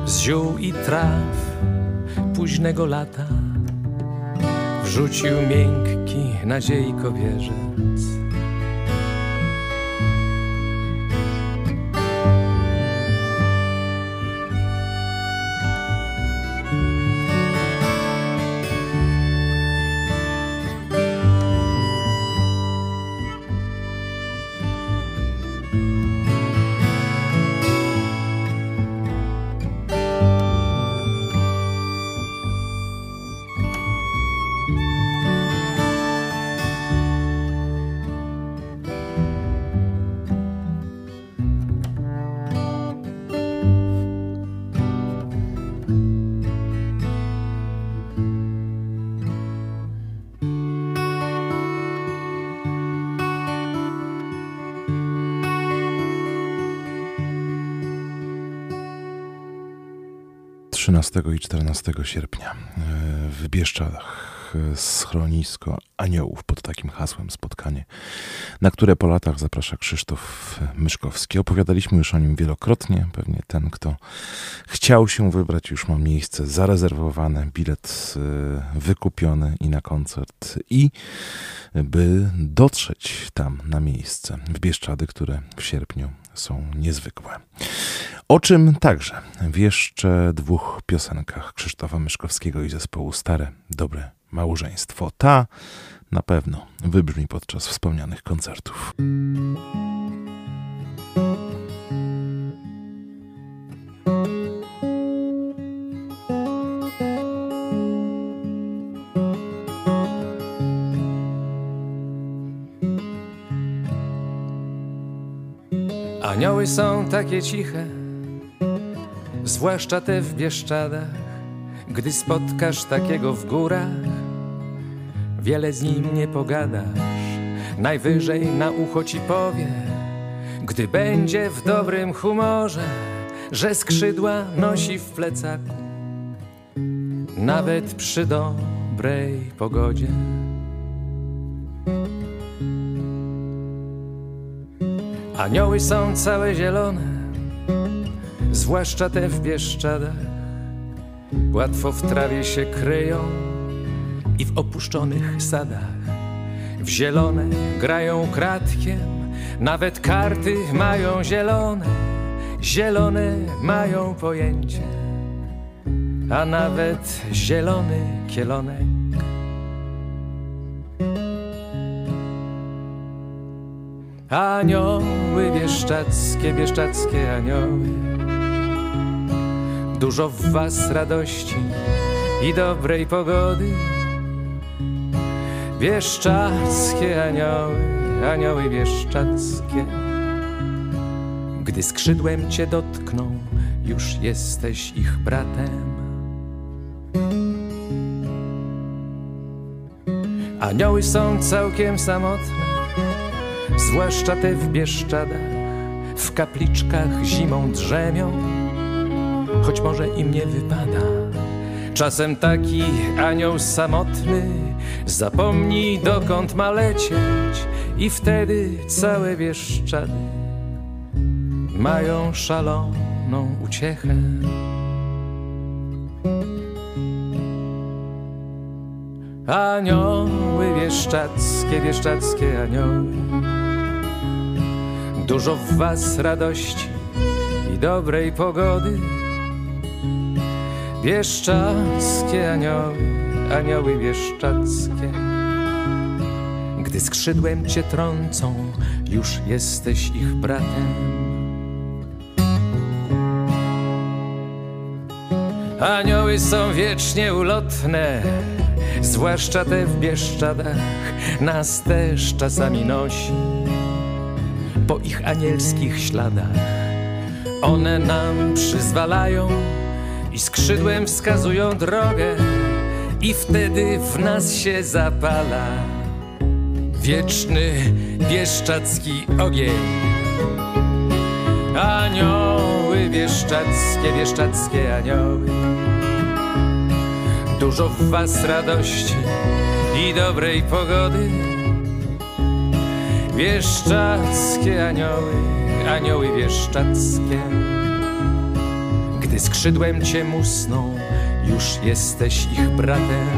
z ziół i traw późnego lata. Rzucił miękki nadziei kowierzec. i 14 sierpnia e, w Bieszczadach schronisko aniołów pod takim hasłem spotkanie, na które po latach zaprasza Krzysztof Myszkowski. Opowiadaliśmy już o nim wielokrotnie. Pewnie ten, kto chciał się wybrać, już ma miejsce zarezerwowane, bilet e, wykupiony i na koncert i by dotrzeć tam na miejsce w Bieszczady, które w sierpniu są niezwykłe. O czym także w jeszcze dwóch piosenkach Krzysztofa Myszkowskiego i zespołu Stare Dobre Małżeństwo. Ta na pewno wybrzmi podczas wspomnianych koncertów. Anioły są takie ciche, zwłaszcza te w Bieszczadach. Gdy spotkasz takiego w górach, wiele z nim nie pogadasz. Najwyżej na ucho ci powie, gdy będzie w dobrym humorze, że skrzydła nosi w plecaku, nawet przy dobrej pogodzie. Anioły są całe zielone, zwłaszcza te w Bieszczadach. Łatwo w trawie się kryją i w opuszczonych sadach. W zielone grają kratkiem, nawet karty mają zielone. Zielone mają pojęcie, a nawet zielony kielonek. Anioły bieszczackie, bieszczackie anioły Dużo w was radości i dobrej pogody. Bieszczackie anioły, anioły bieszczackie Gdy skrzydłem cię dotkną, już jesteś ich bratem. Anioły są całkiem samotne zwłaszcza te w Bieszczadach, w kapliczkach zimą drzemią, choć może im nie wypada. Czasem taki anioł samotny zapomni dokąd ma lecieć i wtedy całe Bieszczady mają szaloną uciechę. Anioły bieszczackie, bieszczackie anioły Dużo w was radości i dobrej pogody. Bieszczackie anioły, anioły bieszczackie. Gdy skrzydłem cię trącą, już jesteś ich bratem. Anioły są wiecznie ulotne, zwłaszcza te w Bieszczadach, nas też czasami nosi po ich anielskich śladach. One nam przyzwalają i skrzydłem wskazują drogę, i wtedy w nas się zapala wieczny bieszczacki ogień. Anioły bieszczackie, bieszczackie anioły, dużo w was radości i dobrej pogody. Wieszczackie anioły, anioły wieszczackie Gdy skrzydłem cię musną, już jesteś ich bratem.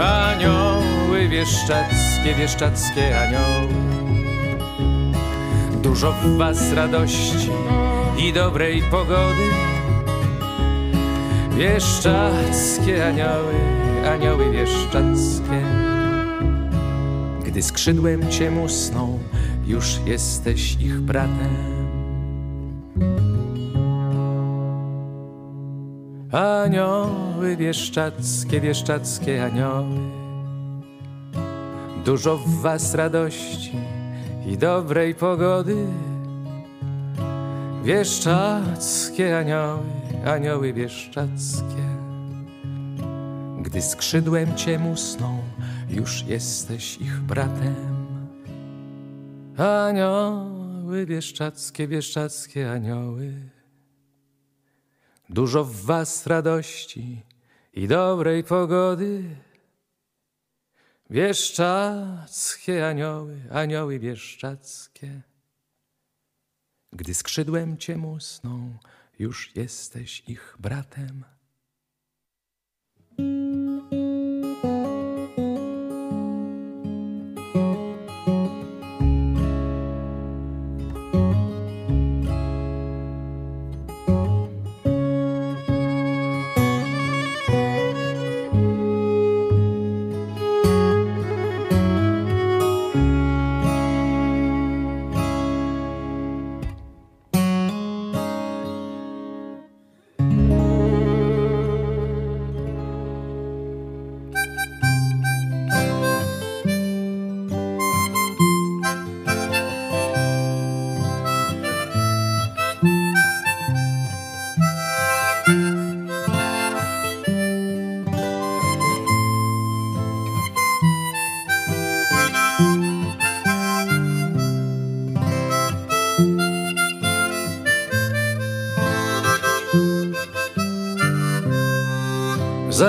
Anioły wieszczackie, wieszczackie anioły. Dużo w was radości i dobrej pogody. Wieszczackie anioły, anioły wieszczackie. Gdy skrzydłem cię musną, już jesteś ich bratem Anioły wieszczackie, wieszczackie anioły. Dużo w was radości i dobrej pogody. Wieszczackie anioły, anioły wieszczackie. Gdy skrzydłem cię musną, już jesteś ich bratem. Anioły wieszczackie, wieszczackie anioły Dużo w was radości i dobrej pogody. Wieszczackie anioły, anioły wieszczackie. Gdy skrzydłem cię musną, już jesteś ich bratem.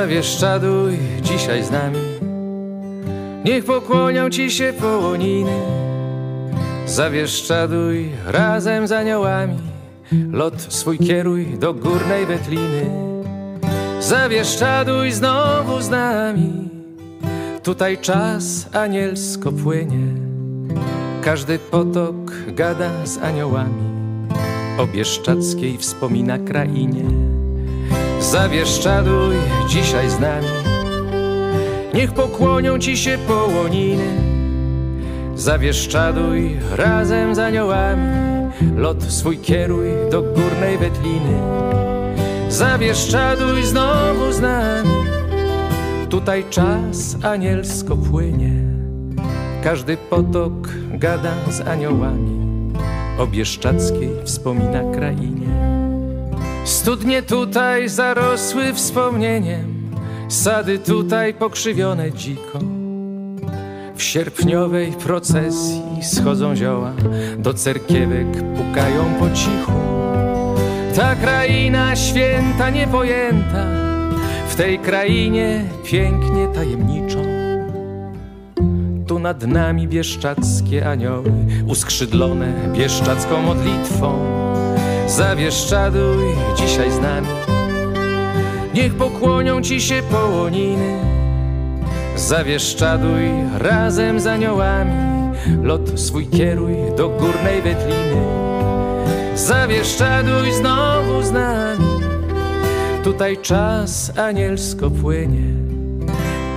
Zawieszczaduj dzisiaj z nami. Niech pokłonią ci się połoniny. Zawieszczaduj razem z aniołami. Lot swój kieruj do górnej wetliny. Zawieszczaduj znowu z nami. Tutaj czas anielsko płynie. Każdy potok gada z aniołami. O bieszczackiej wspomina krainie Zawieszczaduj dzisiaj z nami. Niech pokłonią ci się połoniny. Zawieszczaduj razem z aniołami. Lot swój kieruj do górnej wetliny. Zawieszczaduj znowu z nami. Tutaj czas anielsko płynie. Każdy potok gada z aniołami. O bieszczackiej wspomina krainie Studnie tutaj zarosły wspomnieniem, sady tutaj pokrzywione dziko. W sierpniowej procesji schodzą zioła, do cerkiewek pukają po cichu. Ta kraina święta niepojęta, w tej krainie pięknie tajemniczo. Tu nad nami bieszczackie anioły, uskrzydlone bieszczacką modlitwą Zawieszczaduj dzisiaj z nami. Niech pokłonią ci się połoniny. Zawieszczaduj razem z aniołami. Lot swój kieruj do górnej wetliny Zawieszczaduj znowu z nami. Tutaj czas anielsko płynie.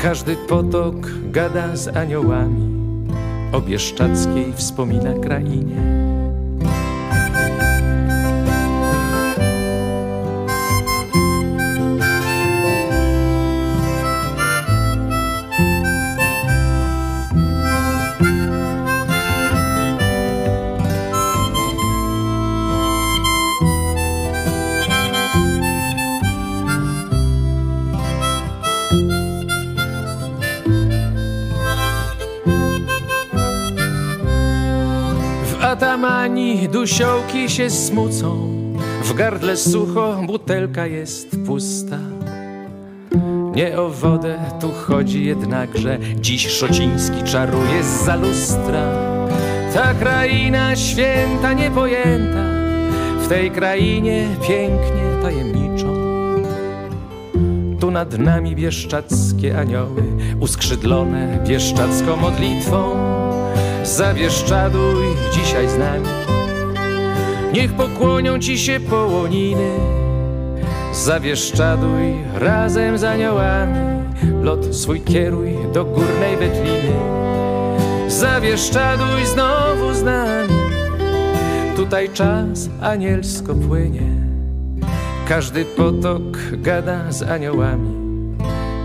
Każdy potok gada z aniołami. O bieszczackiej wspomina krainie Atamani dusiołki się smucą, w gardle sucho, butelka jest pusta. Nie o wodę tu chodzi jednakże, dziś Szociński czaruje z lustra. Ta kraina święta, niepojęta, w tej krainie pięknie tajemniczo nad nami bieszczackie anioły, uskrzydlone bieszczacką modlitwą. Zawieszczaduj dzisiaj z nami, niech pokłonią ci się połoniny. Zawieszczaduj razem z aniołami, lot swój kieruj do górnej Betliny. Zawieszczaduj znowu z nami, tutaj czas anielsko płynie. Każdy potok gada z aniołami,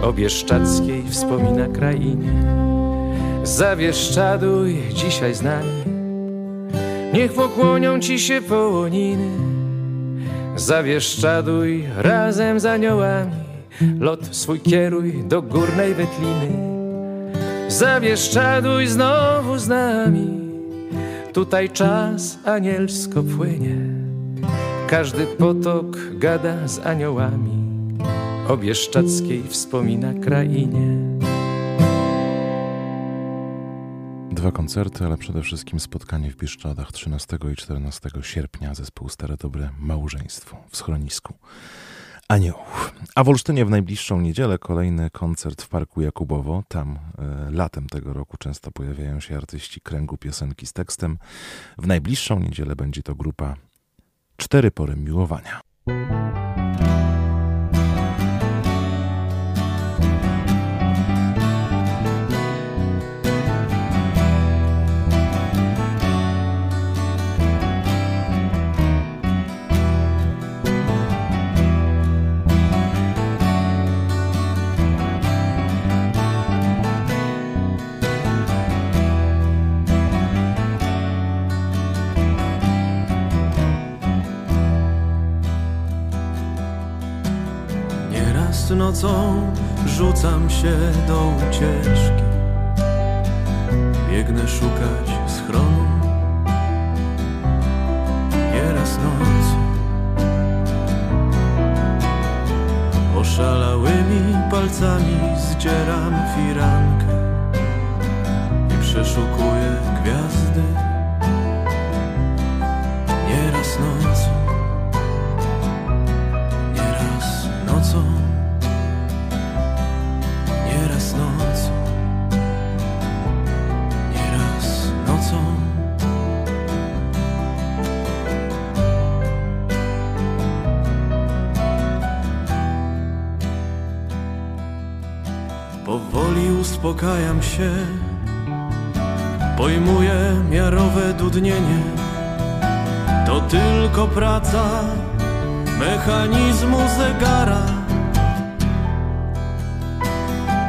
o Bieszczackiej wspomina krainie. Zawieszczaduj dzisiaj z nami, niech pokłonią ci się połoniny. Zawieszczaduj razem z aniołami, lot swój kieruj do górnej Wetliny. Zawieszczaduj znowu z nami, tutaj czas anielsko płynie. Każdy potok gada z aniołami, o Bieszczackiej wspomina krainie. Dwa koncerty, ale przede wszystkim spotkanie w Bieszczadach 13 i 14 sierpnia zespół Stare Dobre Małżeństwo w schronisku Aniołów. A w Olsztynie w najbliższą niedzielę kolejny koncert w Parku Jakubowo. Tam e, latem tego roku często pojawiają się artyści kręgu piosenki z tekstem. W najbliższą niedzielę będzie to grupa Cztery pory miłowania. Nocą rzucam się do ucieczki. Biegnę szukać schronu. Nieraz noc Oszalałymi palcami zdzieram firankę i przeszukuję gwiazdy. Uspokajam się. Pojmuję miarowe dudnienie. To tylko praca mechanizmu zegara.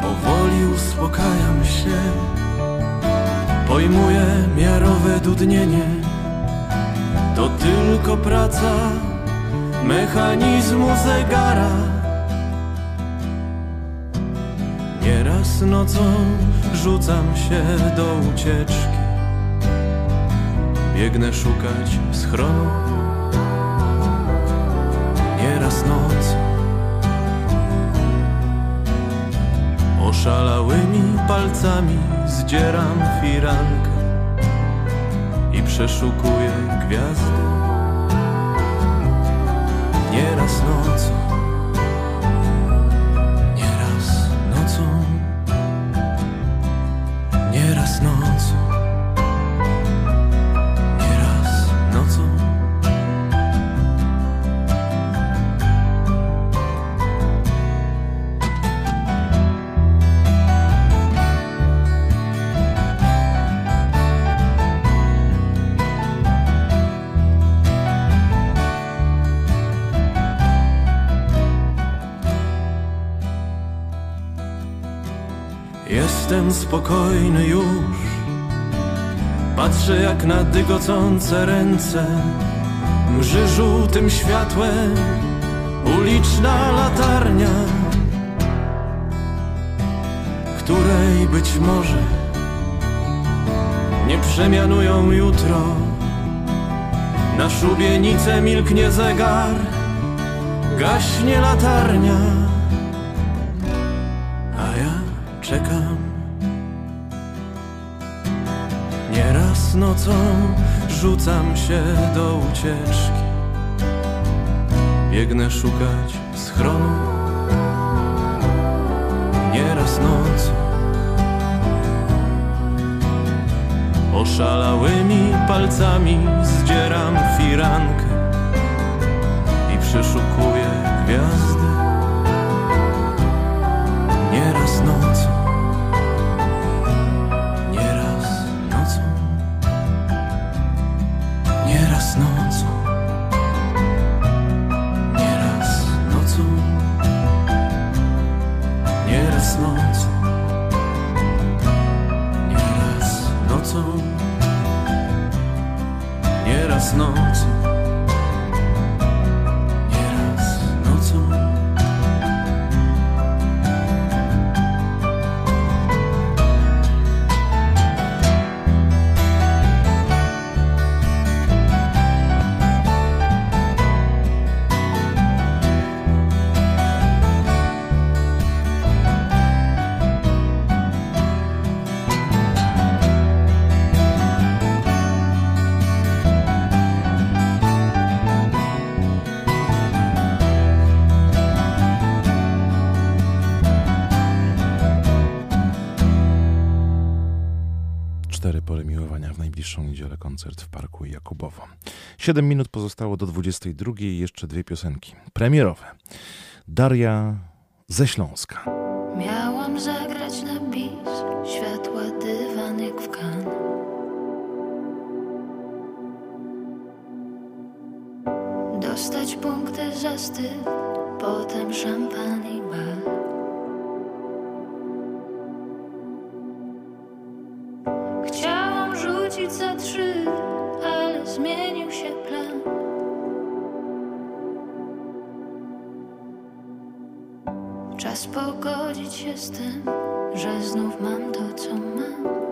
Powoli uspokajam się. Pojmuję miarowe dudnienie. To tylko praca mechanizmu zegara Nieraz nocą rzucam się do ucieczki. Biegnę szukać schronu. Nieraz nocą Oszalałymi palcami zdzieram firankę I przeszukuję gwiazdy. Nieraz nocą spokojny już. Patrzę jak na dygocące ręce. Mrzy żółtym światłem. Uliczna latarnia Której być może nie przemianują jutro. Na szubienicę milknie zegar. Gaśnie latarnia nocą rzucam się do ucieczki Biegnę szukać schronu nieraz nocą. Oszalałymi palcami zdzieram firankę i przeszukuję gwiazdy. Koncert w Parku Jakubowo. Siedem minut pozostało do 22 i jeszcze dwie piosenki. Premierowe. Daria ze Śląska. Miałam zagrać na bis Światła dywan jak w kan Dostać punkty za styl Potem szampan i rzucić za trzy Ale zmienił się plan Czas pogodzić się z tym, że znów mam to, co mam.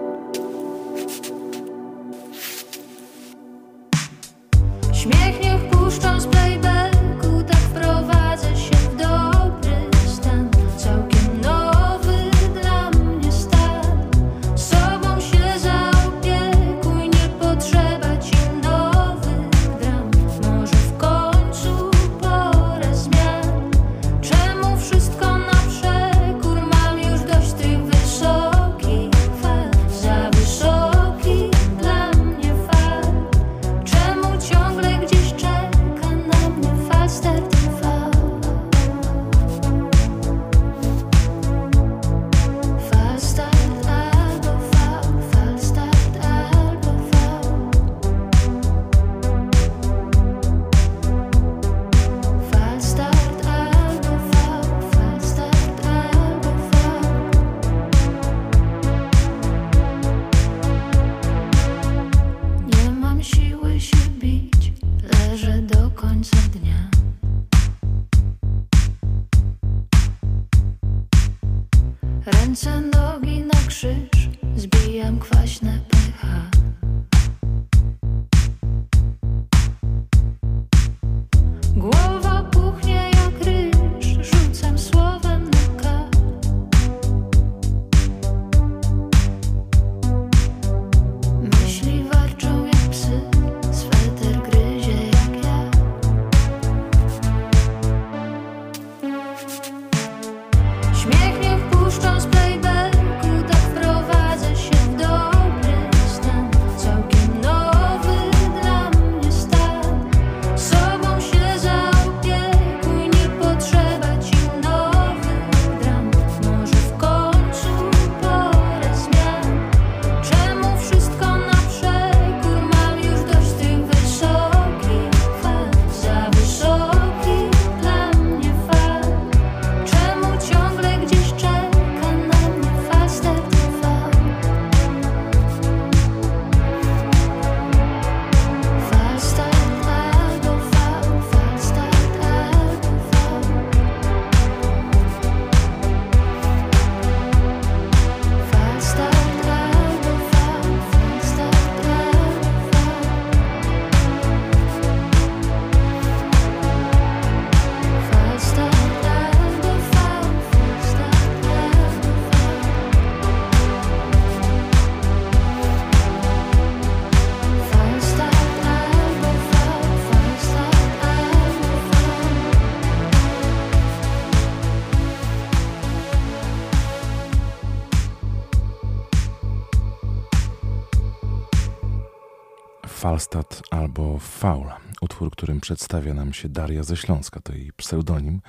Faul. Utwór, którym przedstawia nam się Daria ze Śląska, to jej pseudonim,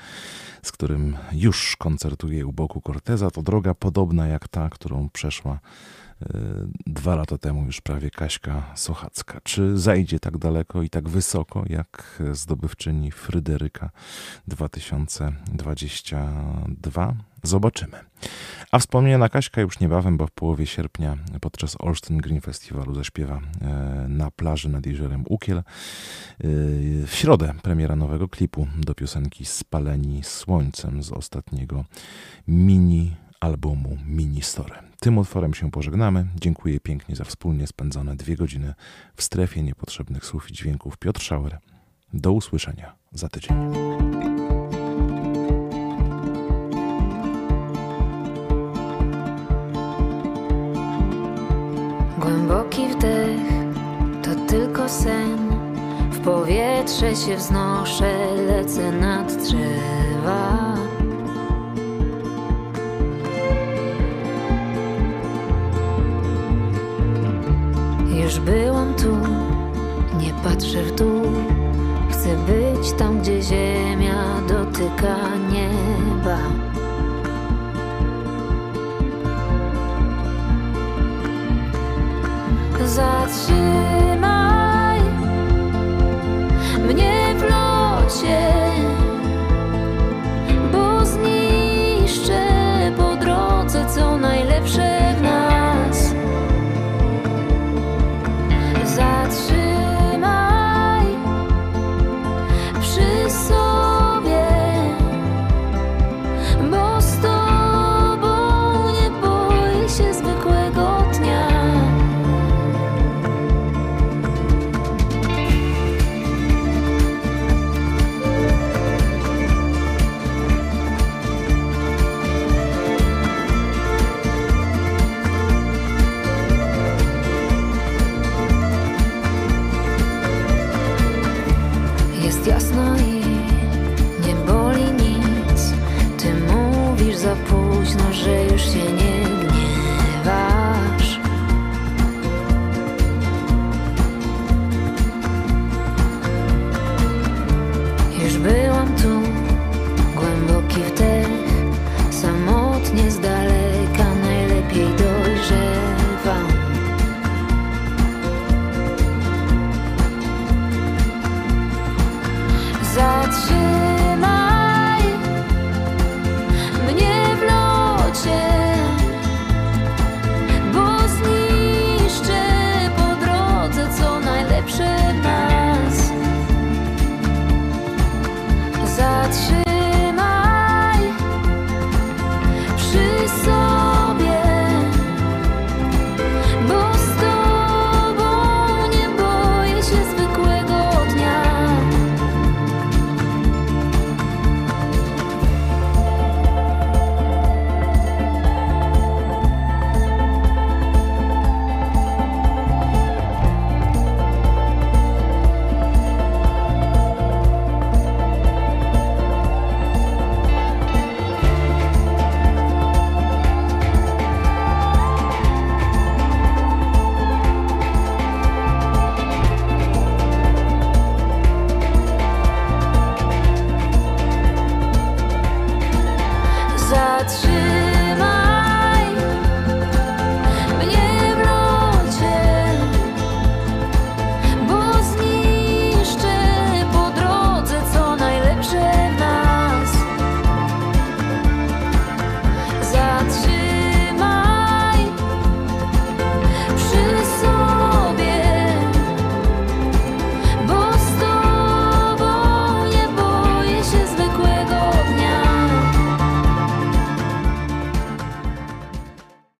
z którym już koncertuje u boku Corteza. To droga podobna jak ta, którą przeszła e, dwa lata temu już prawie Kaśka Sochacka. Czy zajdzie tak daleko i tak wysoko jak zdobywczyni Fryderyka 2022? Zobaczymy. A wspomniana Kaśka już niebawem, bo w połowie sierpnia podczas Olsztyn Green Festiwalu zaśpiewa e, na plaży nad jeziorem Ukiel. E, w środę premiera nowego klipu do piosenki Spaleni Słońcem z ostatniego mini albumu Mini Story. Tym utworem się pożegnamy. Dziękuję pięknie za wspólnie spędzone dwie godziny w strefie niepotrzebnych słów i dźwięków. Piotr Schauer. Do usłyszenia za tydzień. Głęboki wdech to tylko sen. W powietrze się wznoszę, lecę nad drzewa. Już byłam tu, nie patrzę w dół. Chcę być tam, gdzie ziemia dotyka nieba. 假期。